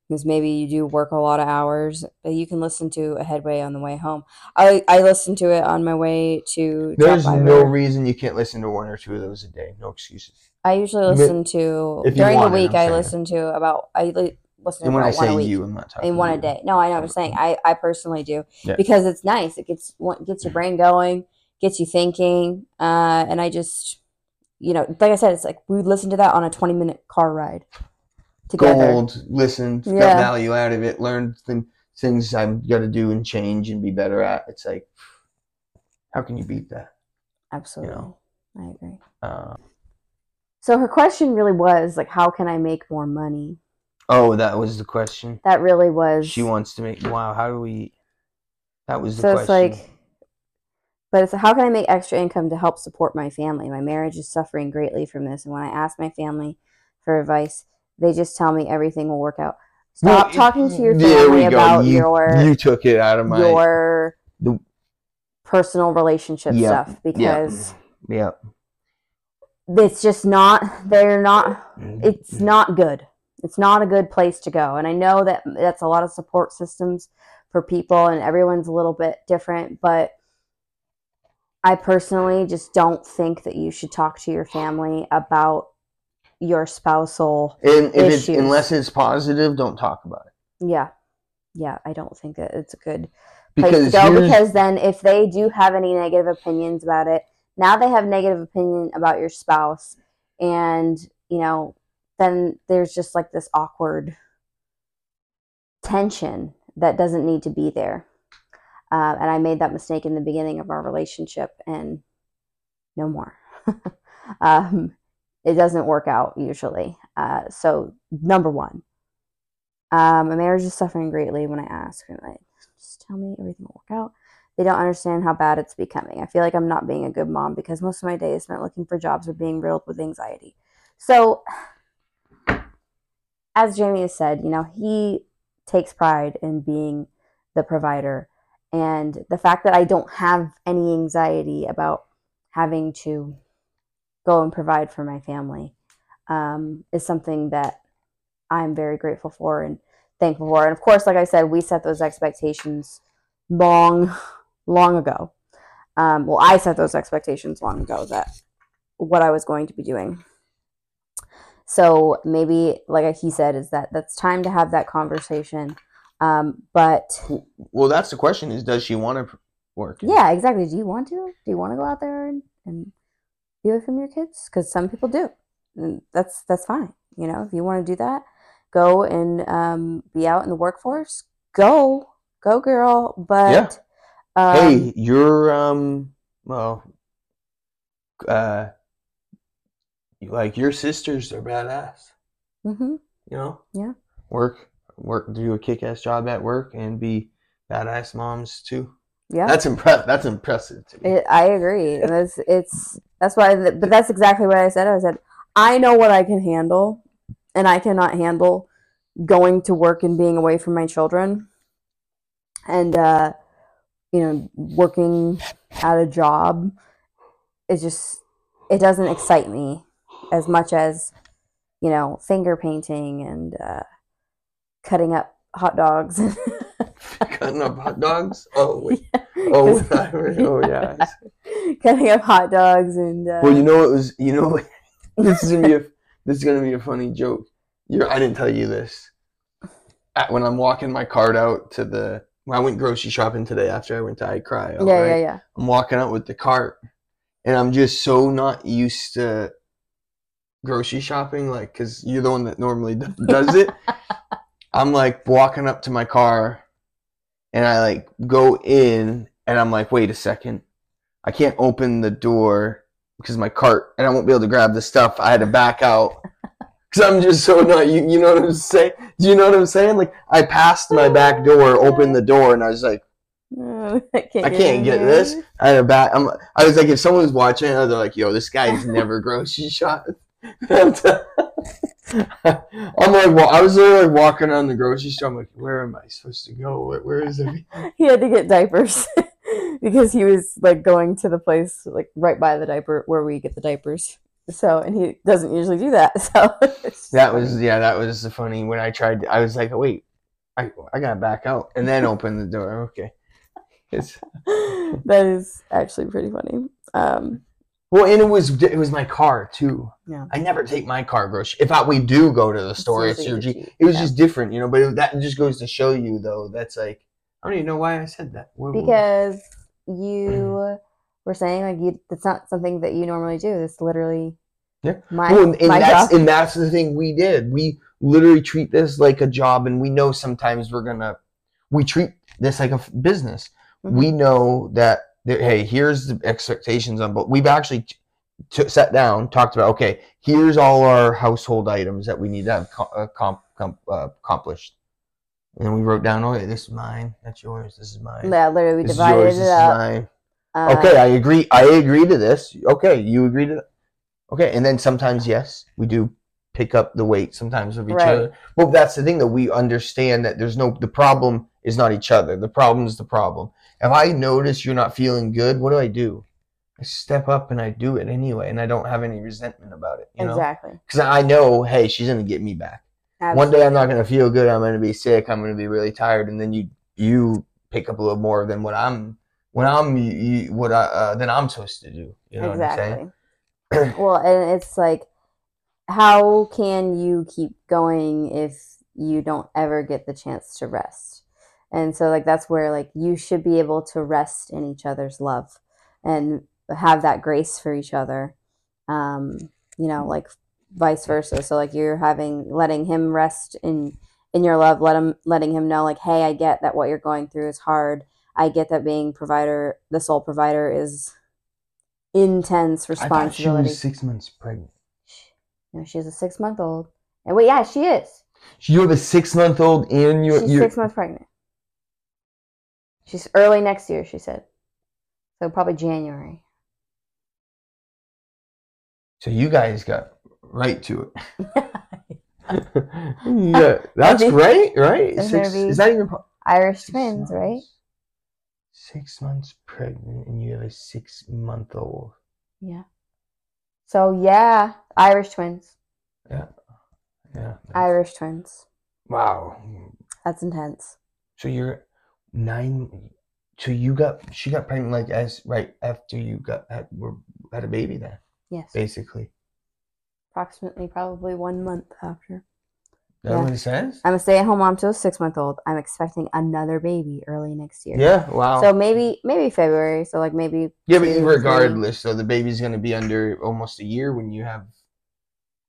because maybe you do work a lot of hours but you can listen to a headway on the way home i i listen to it on my way to There's no reason you can't listen to one or two of those a day. No excuses. i usually listen to if during the it, week I'm i listen to about i li- listen to And when I about one a say week you, I'm not talking in one a day. No, I know what I'm saying. I, I personally do Yeah. because it's nice. It gets gets your brain going, gets you thinking, uh, and I just, you know, like I said, it's like we would listen to that on a 20 minute car ride together. Gold, listened, got value out of it, learned th- things I've got to do and change and be better at. It's like, how can you beat that? Absolutely, I agree. Uh, So her question really was like, how can I make more money? oh, that was the question. That really was. She wants to make. Wow, how do we? That was the so question. it's like but it's how can i make extra income to help support my family my marriage is suffering greatly from this and when i ask my family for advice they just tell me everything will work out stop Well, talking to your family about You- your you took it out of my. your the- personal relationship Yep, stuff because yeah. it's just not they're not Mm-hmm. it's not good. It's not a good place to go. And I know that that's a lot of support systems for people and everyone's a little bit different, but I personally just don't think that you should talk to your family about your spousal And if it's unless it's positive, don't talk about it. yeah. Yeah, I don't think that it's a good place Because to go because then if they do have any negative opinions about it, now they have negative opinion about your spouse and, you know, then there's just like this awkward tension that doesn't need to be there. Uh, and I made that mistake in the beginning of our relationship and no more. *laughs* um, it doesn't work out usually. Uh, so number one, um, my marriage is suffering greatly when I ask her, like, just tell me everything will work out. They don't understand how bad it's becoming. I feel like I'm not being a good mom because most of my day is spent looking for jobs or being riddled with anxiety. So, as Jamie has said, you know, he takes pride in being the provider. And the fact that I don't have any anxiety about having to go and provide for my family um, is something that I'm very grateful for and thankful for. And of course, like I said, we set those expectations long, *laughs* long ago. Um, well, I set those expectations long ago that what I was going to be doing. So maybe, like he said, is that that's time to have that conversation. Um, but Well, that's the question: is does she want to work? yeah, exactly. Do you want to? Do you want to go out there and, and be away from your kids? Because some people do. And that's that's fine. You know, if you want to do that, go and um, be out in the workforce. Go, go, girl. But um, hey, you're um, well, uh, like your sisters are badass. Mm-hmm. You know. Yeah. Work, work, do a kick-ass job at work, and be badass moms too. yeah, That's impress. That's impressive to me. It, I agree. And That's it's that's why. But that's exactly what I said. I said I know what I can handle, and I cannot handle going to work and being away from my children, and uh, you know, working at a job. It just it doesn't excite me as much as you know finger painting and uh, cutting up hot dogs. *laughs* Cutting up hot dogs. Oh *laughs* wait. Oh, *laughs* oh yeah. cutting up hot dogs and uh, Well, you know it was. You know, this is gonna be a. This is gonna be a funny joke. You're. I didn't tell you this. At, when I'm walking my cart out to the. When I went grocery shopping today after I went to I Cry. yeah, yeah, yeah. I'm walking out with the cart, and I'm just so not used to grocery shopping, like, because you're the one that normally d- does it. I'm like walking up to my car and I like go in and I'm like, wait a second. I can't open the door because my cart and I won't be able to grab the stuff. I had to back out *laughs* because I'm just so not you. You know what I'm saying? Do you know what I'm saying? Like I passed my back door, opened the door, and I was like, No, *laughs* I can't, I can't get this. I had a back. I'm, I was like, if someone's watching, they're like, yo, this guy's never *laughs* grocery shop. *laughs* I'm like, well, I was there like walking around the grocery store. I'm like, where am I supposed to go? Where, where is it? *laughs* He had to get diapers *laughs* because he was like going to the place like right by the diaper where we get the diapers. So and he doesn't usually do that. So That was yeah, that was funny. When I tried, I was like, wait, I I gotta back out and then open the door. Okay, it's that is actually pretty funny. Um, well, and it was it was my car too. Yeah. I never take my car grocery. If I, we do go to the store, it's your G. It was yeah. just different, you know. But it, that just goes to show you, though, that's like I don't even know why I said that. What- because you *clears throat* were saying like you it's not something that you normally do. It's literally Yeah. my Well, and, and my that's job. and that's the thing we did. We literally treat this like a job, and we know sometimes we're gonna we treat this like a f- business. Mhm. We know that hey, here's the expectations on, but we've actually t- sat down, talked about okay, here's all our household items that we need to have co- uh, com- com- uh, accomplished, and then we wrote down, okay, this is mine, that's yours, this is mine, Yeah, literally we this is divided yours, it this is up. mine. Uh, Okay, I agree. I agree to this. Okay, you agree to that. Okay, and then sometimes yes, we do pick up the weight sometimes of each Right. other. Well, that's the thing that we understand that there's no the problem is not each other. The problem is the problem. If I notice you're not feeling good, what do I do? I step up and I do it anyway, and I don't have any resentment about it. You know, exactly. because I know, hey, she's gonna get me back. One day I'm not gonna feel good. I'm gonna be sick. I'm gonna be really tired, and then you you pick up a little more than what I'm when I'm you, what I uh, than I'm supposed to do. You know what I'm saying? exactly. well, and it's like, how can you keep going if you don't ever get the chance to rest? And so, like, that's where like you should be able to rest in each other's love and have that grace for each other. Um, you know, like vice versa. So, like, you're having letting him rest in in your love, let him letting him know, like, hey, I get that what you're going through is hard. I get that being provider, the sole provider, is intense I thought she was six months pregnant. No, she's a six month old. And wait, yeah, she is. You have a six month old and you She's you're six months pregnant. She's early next year, she said. So probably January. so you guys got right to it. *laughs* yeah, that's great, right? Six, is that even Irish twins, right? Six months pregnant and you have a six month old. Yeah. So yeah, Irish twins. Yeah, yeah. Irish twins. Wow. That's intense. So you're nine. So you got she got pregnant like as right after you got had were had a baby then Yes. basically. Approximately probably one month after. That Yeah. what it says? I'm a stay at home mom to a six month old. I'm expecting another baby early next year. Yeah. Wow. So maybe maybe February. So like maybe yeah, but regardless, so the baby's gonna be under almost a year when you have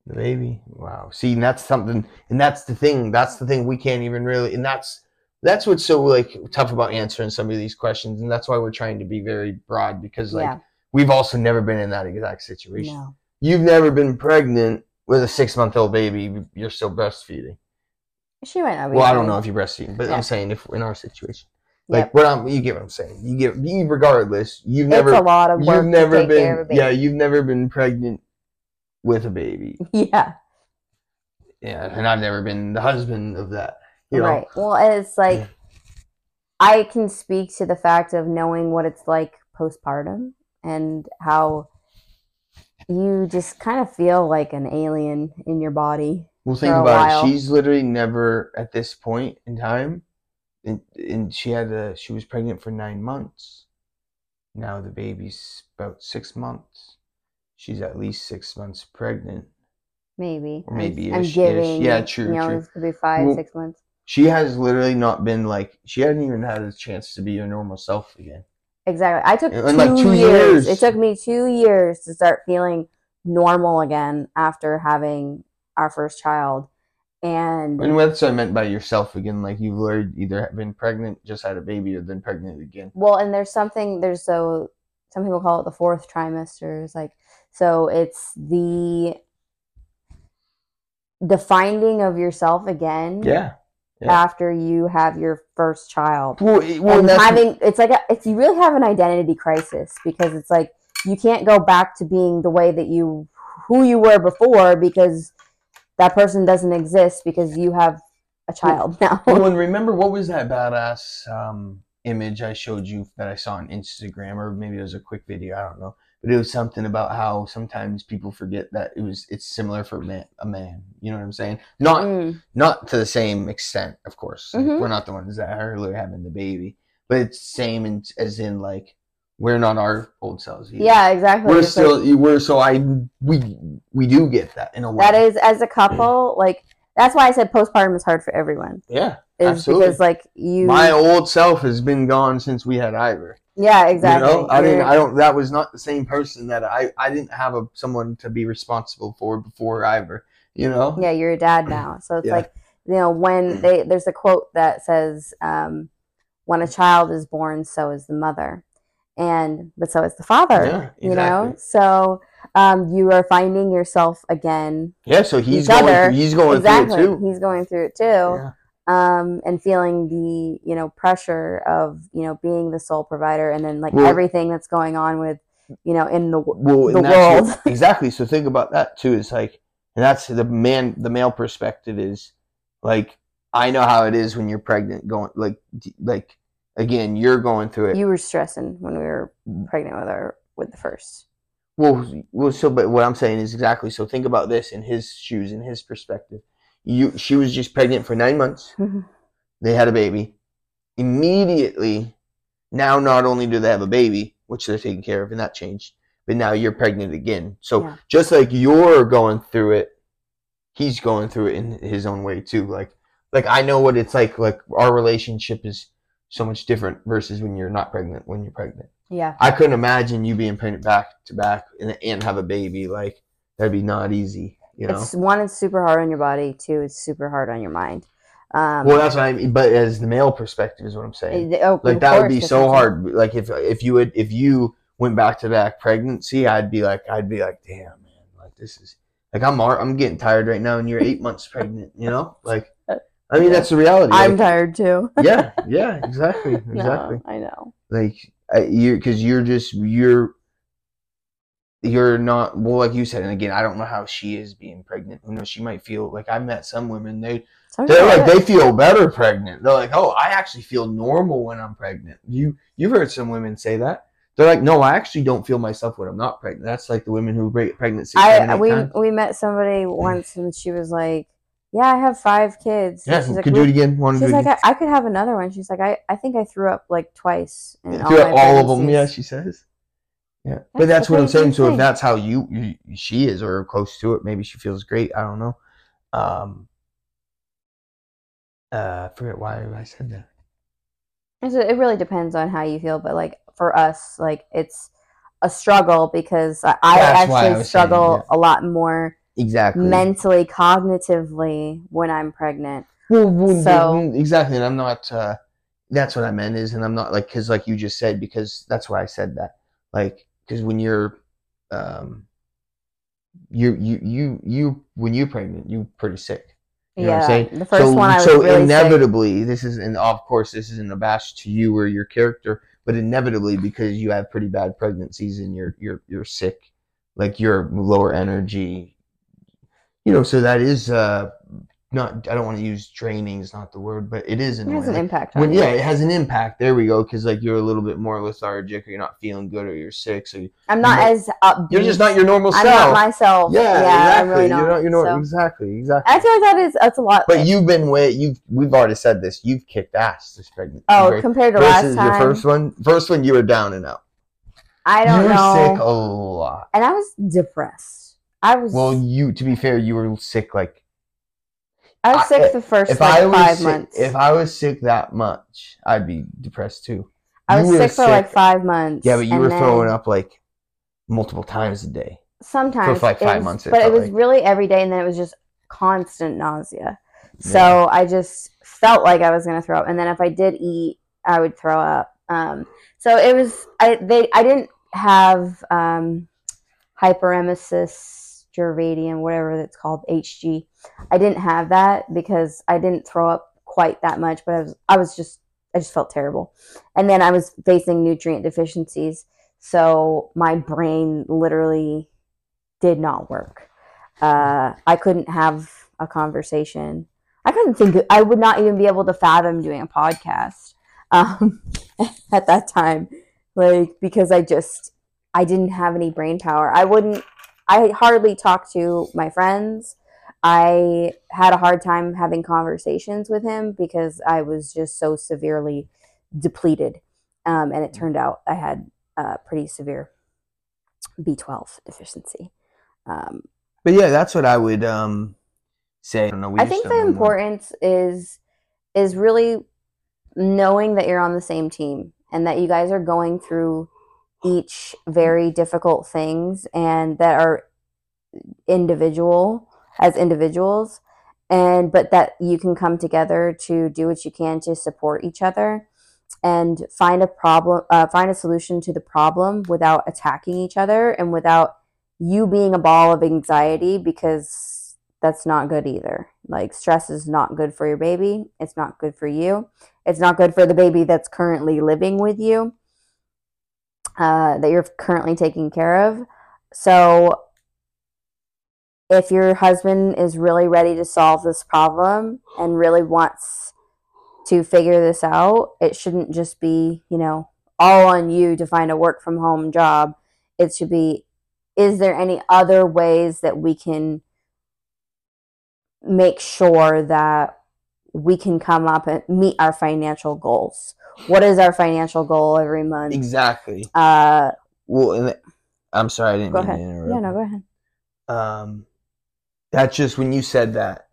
the baby. Wow. See, and that's something, and that's the thing. That's the thing we can't even really, and that's that's what's so like tough about answering some of these questions, and that's why we're trying to be very broad because like yeah. we've also never been in that exact situation. No. You've never been pregnant with a six month old baby. You're still breastfeeding. She might not be. Well, I don't know if you're breastfeeding, but Yeah. I'm saying if in our situation, like Yep. what I'm, you get what I'm saying. You get, you, regardless, you've It's never, a lot of work you've never to take care of been, yeah, you've never been pregnant with a baby. *laughs* Yeah. Yeah, and I've never been the husband of that. You know? Right. Well, it's like Yeah. I can speak to the fact of knowing what it's like postpartum and how you just kind of feel like an alien in your body. Well, think about while. it. She's literally never at this point in time, and, and she had a she was pregnant for nine months. Now the baby's about six months. She's at least six months pregnant. Maybe. Or I'm- maybe I'm, ish, ish. Yeah, true, You know, true. could be five, Well, six months. She has literally not been like she hasn't even had a chance to be her normal self again. Exactly. I took two, like, two years. years. It took me two years to start feeling normal again after having our first child. And And that's what I meant by yourself again. Like you've learned either been pregnant, just had a baby, or then pregnant again. well, and there's something there's so some people call it the fourth trimester. It's like so it's the the finding of yourself again Yeah. Yeah. after you have your first child. Well, well, and having it's like a, it's you really have an identity crisis because it's like you can't go back to being the way that you who you were before because that person doesn't exist because you have a child now. Well, and *laughs* remember what was that badass um, image I showed you that I saw on Instagram, or maybe it was a quick video. I don't know, but it was something about how sometimes people forget that it was it's similar for man, a man. You know what I'm saying? Not Mm, not to the same extent, of course. Like, Mhm. We're not the ones that are literally having the baby, but it's same in, as in like we're not our old selves. Either. yeah, exactly. we're It's like- still we're so I we we do get that in a way. that is as a couple like that's why I said postpartum is hard for everyone. yeah. Is Absolutely. because like you My old self has been gone since we had Ivor. Yeah exactly. You know, I didn't. I don't. That was not the same person that I. I didn't have a someone to be responsible for before Ivor. You know. yeah you're a dad now *clears throat* so it's Yeah. like you know when *clears throat* they there's a quote that says um, when a child is born so is the mother and but so is the father Yeah, exactly. you know so um, you are finding yourself again Yeah. So he's going. other. Through, he's going exactly through it too. he's going through it too Yeah. Um, and feeling the you know pressure of you know being the sole provider and then like Well- everything that's going on with you know in the Well, the what- world. exactly. So think about that too. It's like, and that's the man. The male perspective is like, I know how it is when you're pregnant. Going like, like again, you're going through it. you were stressing when we were pregnant with our with the first Well, well, so but what I'm saying is exactly. So think about this in his shoes, in his perspective. You, she was just pregnant for nine months. Mm-hmm. They had a baby. Immediately, now not only do they have a baby, which they're taking care of, and that changed, but now you're pregnant again. So Yeah. just like you're going through it, he's going through it in his own way too. Like, like I know what it's like. Like our relationship is so much different versus when you're not pregnant. When you're pregnant. yeah I couldn't imagine you being pregnant back to back and, and have a baby. Like that'd be not easy, you know. It's one, it's super hard on your body. Two, it's super hard on your mind. Um, well, that's what I mean. But as the male perspective is what I'm saying. it- oh, Like that would be so hard. Like if if you would if you went back to back pregnancy, I'd be like I'd be like, damn man, like this is like I'm I'm getting tired right now, and you're eight months pregnant. You know, like I mean that's the reality. I'm tired too. *laughs* yeah, *laughs* yeah, exactly, exactly. No, I know. like uh, you because you're just you're you're not well like you said and again i don't know how she is being pregnant you know she might feel like i met some women they they're like they feel better pregnant they're like oh i actually feel normal when i'm pregnant you you've heard some women say that they're like no i actually don't feel myself when i'm not pregnant that's like the women who break pregnancy I we times. we met somebody once and she was like, "Yeah, I have five kids." Yeah she's like, could do it again to She's like. I, I could have another one. She's like, I, I think I threw up like twice. In all, all of them yeah she says yeah. But That's that's what i'm saying. so if that's how you, you she is or close to it maybe she feels great i don't know. Um uh i forget why i said that. So it really depends on how you feel, but like for us, like it's a struggle because I, I That's why I actually saying, struggle yeah. a lot more exactly. mentally, cognitively when I'm pregnant. well, well, So- exactly and i'm not uh that's what i meant is and i'm not like because like you just said because that's why i said that. Like because when you're um you you you you when you're pregnant you're pretty sick You know what yeah, I'm saying? the first so, one I was so really sick. inevitably, this is, and of course, this isn't a bash to you or your character, but inevitably, because you have pretty bad pregnancies and you're you're you're sick, like you're lower energy, you know. So that is uh not. I don't want to use draining is not the word, but it is in It has way. an impact when yeah, it has an impact. There we go. Because like you're a little bit more lethargic, or you're not feeling good, or you're sick, so you, I'm not you're- as upbeat. you're just not your normal self. I'm not myself. yeah, yeah, exactly. I'm really not. You're not. You're not so. exactly. Exactly. I feel like that is that's a lot. But you've been way you've we've already said this. You've kicked ass this pregnancy. oh, right? compared to versus last time, your first one. First one you were down and out. I don't you were know. sick a lot. and I was depressed. I was. Well, you to be fair, you were sick like I was I- sick the first if like I was five sick, months. if I was sick that much, I'd be depressed too. I was sick for like five months. Yeah, but you were throwing up like multiple times a day. sometimes for like five was- months, it but it was like. really every day, and then it was just constant nausea. So Yeah. I just felt like I was gonna throw up, and then if I did eat, I would throw up. Um, so it was I they I didn't have um, hyperemesis gravidarum, whatever it's called, HG. I didn't have that because I didn't throw up quite that much, but I was I was just I just felt terrible, and then I was facing nutrient deficiencies, so my brain literally did not work. Uh, I couldn't have a conversation. I couldn't think. I would not even be able to fathom doing a podcast um, *laughs* at that time, like because I just I didn't have any brain power. I wouldn't. I hardly talked to my friends. I had a hard time having conversations with him because I was just so severely depleted, um, and it turned out I had uh, pretty severe B12 deficiency. Um, But yeah, that's what I would um say. I don't know. I think the know importance is is really knowing that you're on the same team and that you guys are going through each very difficult things and that are individual as individuals. And but that you can come together to do what you can to support each other and find a problem uh, find a solution to the problem without attacking each other and without you being a ball of anxiety because that's not good either. Like stress is not good for your baby. It's not good for you. It's not good for the baby that's currently living with you uh, that you're currently taking care of so if your husband is really ready to solve this problem and really wants to figure this out, it shouldn't just be, you know, all on you to find a work from home job. It should be is there any other ways that we can make sure that we can come up and meet our financial goals? What is our financial goal every month? Exactly. Uh, Well, I'm sorry, I didn't go mean ahead. to interrupt. Yeah, no, go ahead. um that's just when you said that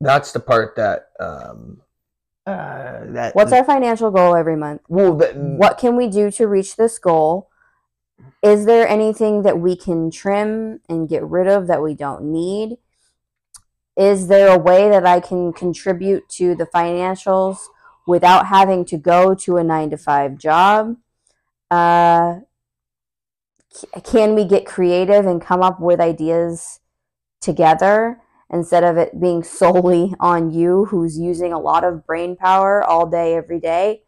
that's the part that um uh that What's our financial goal every month? well that, what can we do to reach this goal is there anything that we can trim and get rid of that we don't need is there a way that i can contribute to the financials without having to go to a nine to five job uh, can we get creative and come up with ideas together instead of it being solely on you who's using a lot of brain power all day every day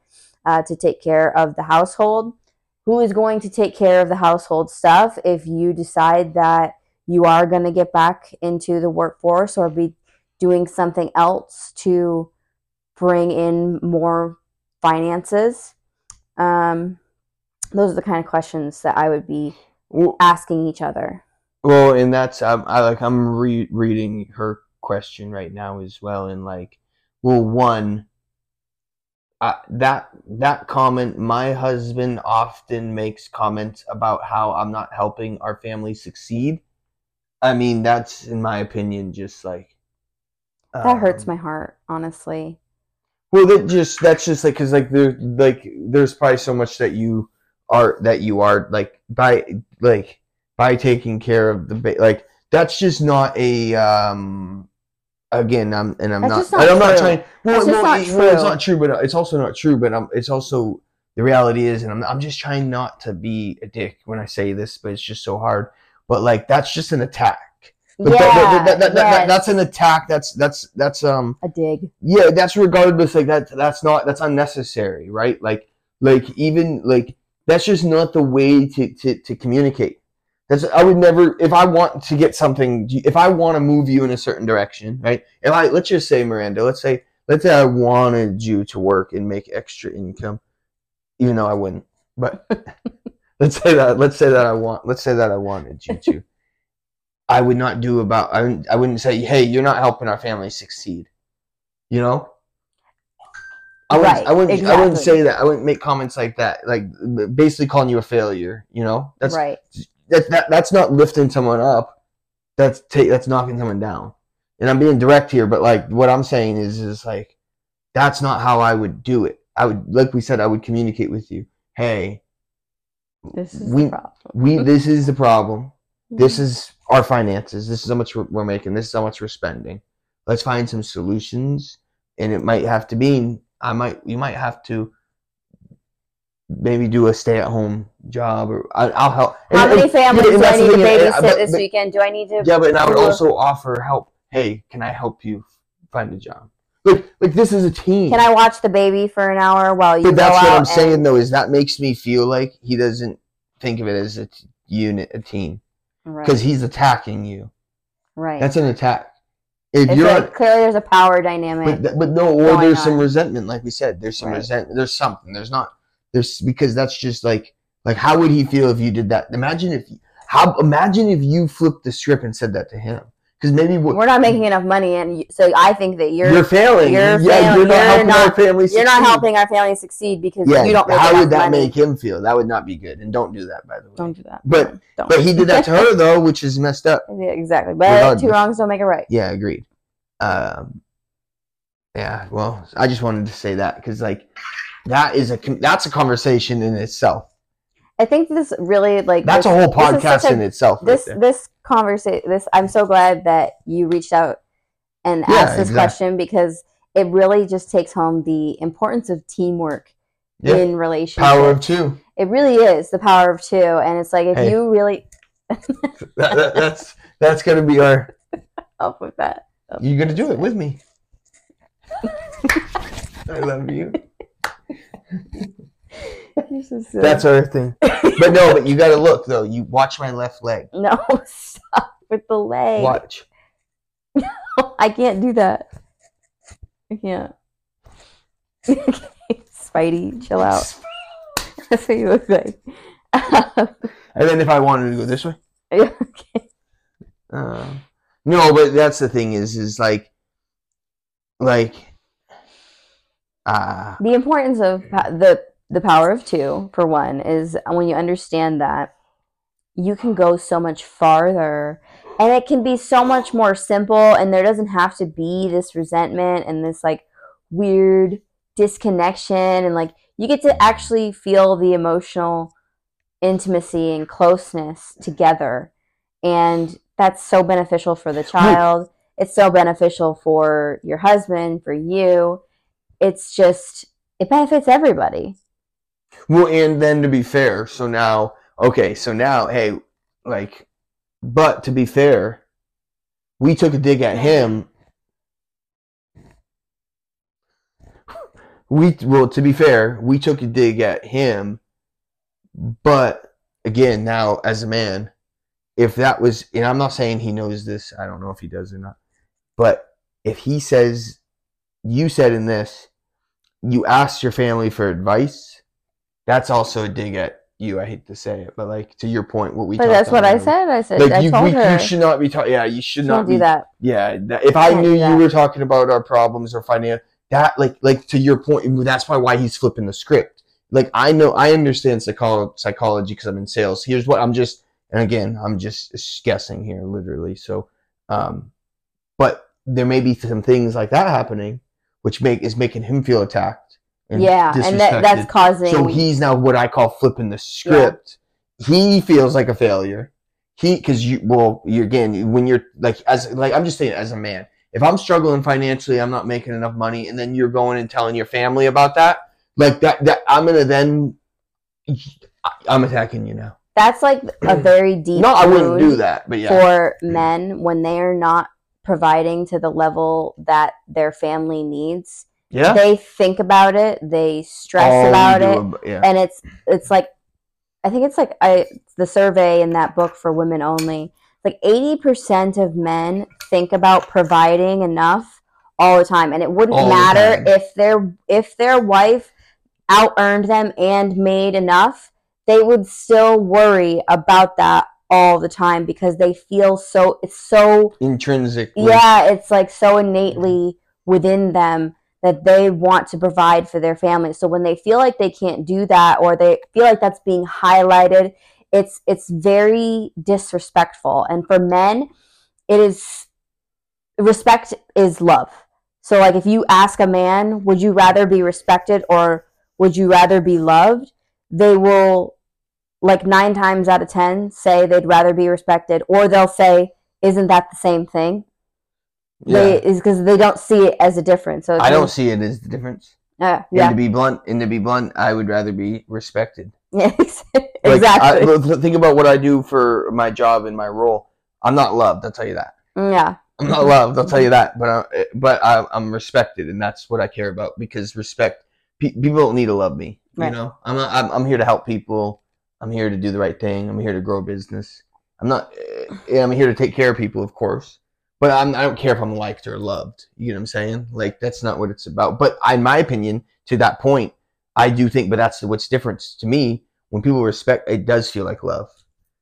uh, to take care of the household. Who is going to take care of the household stuff if you decide that you are going to get back into the workforce or be doing something else to bring in more finances? Um, those are the kind of questions that I would be well, asking each other. well and that's um, i like i'm re- reading her question right now as well and like well one uh, that that comment my husband often makes comments about how i'm not helping our family succeed i mean that's in my opinion just like That hurts um, my heart, honestly. Well, that just that's just like because like there like there's probably so much that you are that you are like by like by taking care of the ba- like that's just not a um again I'm and I'm That's not, not I'm not trying well, That's just no, not it- well, it's not true but it's also not true but um it's also the reality is and I'm I'm just trying not to be a dick when I say this but it's just so hard. But like that's just an attack but yeah, that- that- that- yes. that's an attack that's that's that's um a dig. yeah that's regardless like that that's not that's unnecessary right like like even like that's just not the way to to, to communicate that's i would never if i want to get something if i want to move you in a certain direction right if i let's just say miranda let's say let's say i wanted you to work and make extra income even though i wouldn't but *laughs* let's say that let's say that i want let's say that i wanted you to i would not do about i wouldn't, I wouldn't say hey you're not helping our family succeed you know I wouldn't, Right, I wouldn't, I wouldn't say that. I wouldn't make comments like that, like basically calling you a failure. You know, that's right. that, that that's not lifting someone up. That's ta- that's knocking someone down. And I'm being direct here, but like what I'm saying is, is like that's not how I would do it. I would, like we said, I would communicate with you. Hey, This is We- the problem. we *laughs* this is the problem. This Mm-hmm. is our finances. This is how much we're, making. This is how much we're spending. Let's find some solutions. And it might have to be, I might, you might have to maybe do a stay at home job or I, I'll help. How And- many and- families and do I need to and- babysit but- this but- weekend? Do I need to? Yeah, but I would also offer help. Hey, can I help you find a job? Like, like this is a team. Can I watch the baby for an hour while you But that's what I'm and- saying though. Is that makes me feel like he doesn't think of it as a t- unit, a team, Right. because he's attacking you. right. That's an attack. If It's you're, like, clearly there's a power dynamic. but, but no, or there's some resentment, like we said. There's some Right. resentment. There's something. There's not. There's because that's just like like how would he feel if you did that? Imagine if how imagine if you flipped the script and said that to him. Because maybe what We're not making enough money, and you, so I think that you're you're, you're, failing. you're yeah, failing. you're not You're helping not- our family. Succeed. You're not helping our family succeed because Yeah, you don't make how would that money. make him feel? That would not be good. And don't do that, by the way. Don't do that. But- don't. But he did that to *laughs* her though, which is messed up. Yeah, exactly. But Regardless. two wrongs don't make it right. Yeah, agreed. Um, yeah, well, I just wanted to say that because like that is a that's a conversation in itself. I think this really like That's this, a whole podcast a- in itself. right this there. this conversation this i'm so glad that you reached out and Yeah, asked this exactly. question because it really just takes home the importance of teamwork Yeah. in relationships Power of two. it really is the power of two and it's like if Hey. you really *laughs* That, that- that's that's gonna be our. *laughs* help with that You're gonna do it with me. *laughs* I love you. *laughs* So. That's our thing. But no, but you gotta look though. You watch my left leg. *laughs* no stop with the leg Watch. *laughs* i can't do that i can't spidey chill out that's what you look like And then if I wanted to go this way. okay. Uh, no, but that's the thing is, is like, like, ah, the importance of the the power of two for one is when you understand that you can go so much farther and it can be so much more simple and there doesn't have to be this resentment and this like weird disconnection and like you get to actually feel the emotional intimacy and closeness together. And that's so beneficial for the child. It's so beneficial for your husband for you. It's just it benefits everybody well, and then to be fair, so now, okay, so now, hey, like, but to be fair, we took a dig at him. We well, to be fair, we took a dig at him, but again, now as a man, if that was, and I'm not saying he knows this, I don't know if he does or not, but if he says, you said in this, you asked your family for advice, that's also a dig at you. I hate to say it, but like to your point, what we. but that's what i said i said Like i you, told we, her you should not be talking. Yeah, you should not be do that yeah, that, if I Can't knew you were talking about our problems or financial, that like like to your point, that's why why he's flipping the script. Like I know I understand psycholo- psychology because I'm in sales. Here's what I'm just, and again, I'm just guessing here, literally. So, um, but there may be some things like that happening, which make is making him feel attacked. Yeah and that, that's causing So he's now what I call flipping the script. He feels like a failure. He, because you, well, you again, when you're like, as like I'm just saying, as a man, if I'm struggling financially, I'm not making enough money, and then you're going and telling your family about that, like that, that I'm gonna then, I'm attacking you now. that's like a *clears throat* very deep No, I wouldn't do that, but yeah, for men when they are not providing to the level that their family needs yeah. they think about it they stress All about it ab- yeah. and it's it's like i think it's like i the survey in that book for women only like 80% of men think about providing enough all the time and it wouldn't All matter time. if their if their wife out earned them and made enough they would still worry about that all the time because they feel so it's so Intrinsically, yeah it's like so innately mm-hmm. within them that they want to provide for their family. So when they feel like they can't do that or they feel like that's being highlighted it's it's very disrespectful. And for men it is respect is love. So like if you ask a man would you rather be respected or would you rather be loved, they will like nine times out of ten say they'd rather be respected, or they'll say, "Isn't that the same thing?" They is because they don't see it as a difference. So I don't see it as the difference. Uh, And yeah, to be blunt, and to be blunt, I would rather be respected. *laughs* yeah, Like, exactly. I, think about what I do for my job and my role. I'm not loved. I'll tell you that. yeah, I'm not loved. I'll tell you that. But I, but I, I'm respected, and that's what I care about because respect. Pe- people don't need to love me. Right. You know, I'm, not, I'm I'm here to help people. I'm here to do the right thing. I'm here to grow a business. I'm not. eh, I'm here to take care of people, of course. But I'm, I don't care if I'm liked or loved. You know what I'm saying? Like that's not what it's about. But I, in my opinion, to that point, I do think. But that's what's different to me. When people respect, it does feel like love.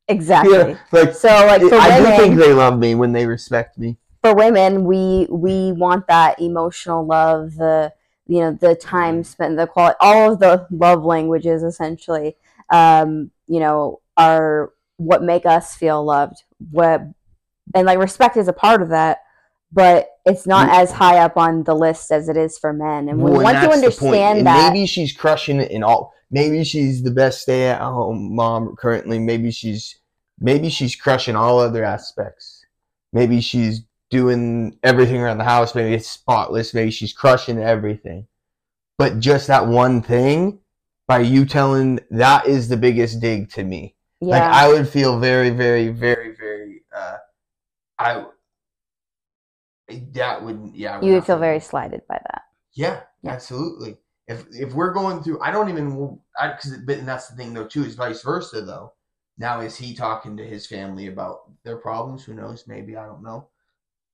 exactly. Yeah, like So like for I do think they love me when they respect me. for women, we we want that emotional love, the you know the time spent, the quality, all of the love languages essentially, um, you know, are what make us feel loved. What and like respect is a part of that, but it's not Mm. as high up on the list as it is for men. And we Well, want to that's the point. understand that. maybe she's crushing it in all. Maybe she's the best stay-at-home mom currently. Maybe she's maybe she's crushing all other aspects. Maybe she's doing everything around the house. Maybe it's spotless. Maybe she's crushing everything. But just that one thing, by you telling that is the biggest dig to me. yeah, Like I would feel very, very, very, very. I that would yeah. I you would feel very slighted by that. Yeah, Yeah. absolutely. If if we're going through, I don't even. I because but and that's the thing though too is vice versa though. Now is he talking to his family about their problems? Who knows? Maybe I don't know.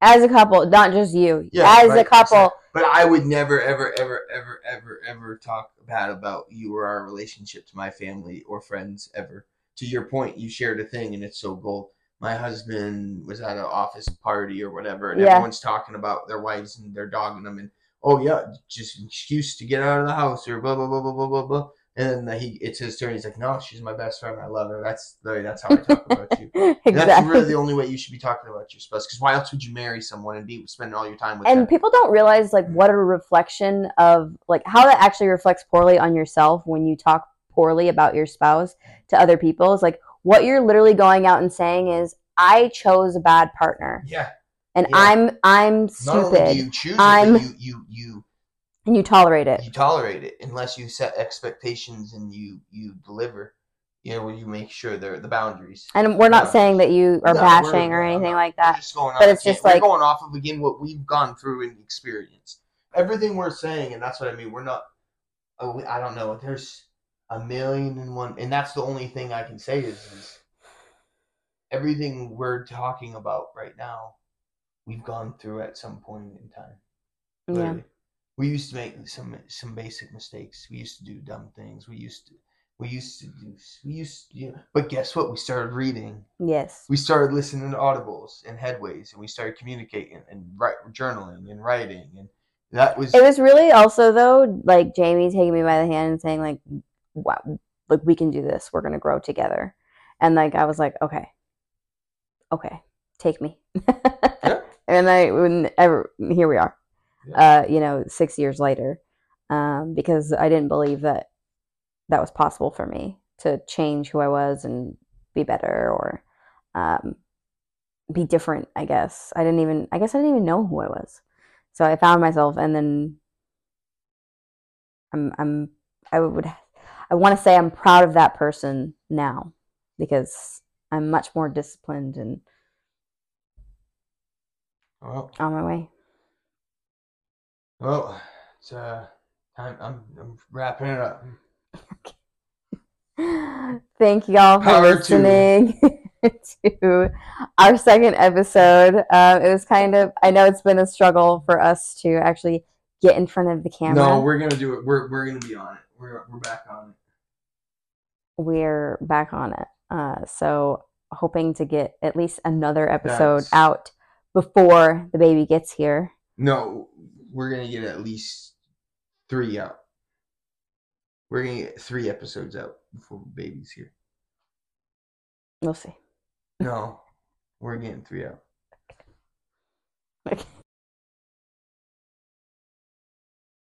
As a couple, not just you. Yeah, As a couple, But I would never, ever, ever, ever, ever, ever talk bad about you or our relationship to my family or friends ever. To your point, you shared a thing and it's so gold. My husband was at an office party or whatever, and Yeah. everyone's talking about their wives and they're dogging them, and oh yeah, just an excuse to get out of the house or blah blah blah blah blah blah blah. And then he, it's his turn. He's like, "No, she's my best friend. I love her. That's the that's how I talk about you." *laughs* And That's really the only way you should be talking about your spouse. Because why else would you marry someone and be spending all your time with and them? people don't realize like what a reflection of like how that actually reflects poorly on yourself when you talk poorly about your spouse to other people is like what you're literally going out and saying is i chose a bad partner Yeah. and Yeah. i'm i'm Not only do stupid you choose I'm- it, you you you and you tolerate it you tolerate it unless you set expectations and you you deliver. You know, where you make sure they're the boundaries. and we're not Yeah. saying that you are No, bashing or anything no, like that just going but it's just we're like- going off of again what we've gone through and experienced. Everything we're saying, and that's what I mean. We're not. Oh, I don't know. There's a million and one, and that's the only thing I can say is, is everything we're talking about right now. We've gone through at some point in time. yeah We used to make some some basic mistakes. We used to do dumb things. We used to we used to do we used to, you know, but guess what? We started reading. yes We started listening to audibles and headways, and we started communicating and write, journaling and writing, and that was it was really also though like jamie taking me by the hand and saying like wow like we can do this. We're gonna grow together. And like i was like okay. Okay. Take me. Yeah. *laughs* and i when ever here we are Yeah. uh you know six years later um because i didn't believe that that was possible for me to change who i was and be better or um be different i guess. I didn't even i guess i didn't even know who i was. So I found myself, and then I'm I'm I would I want to say I'm proud of that person now because I'm much more disciplined and well, on my way. well, it's uh time. I'm I'm wrapping it up. *laughs* Thank you all for Power to- listening *laughs* to our second episode. Um, it was kind of I know it's been a struggle for us to actually get in front of the camera. No, we're gonna do it. We're we're gonna be on it. We're we're back on it. we're back on it. Uh, so hoping to get at least another episode That's- out before the baby gets here. No, we're gonna get at least three out. We're gonna get three episodes out before the baby's here. We'll see. No, we're getting three out. *laughs* Okay.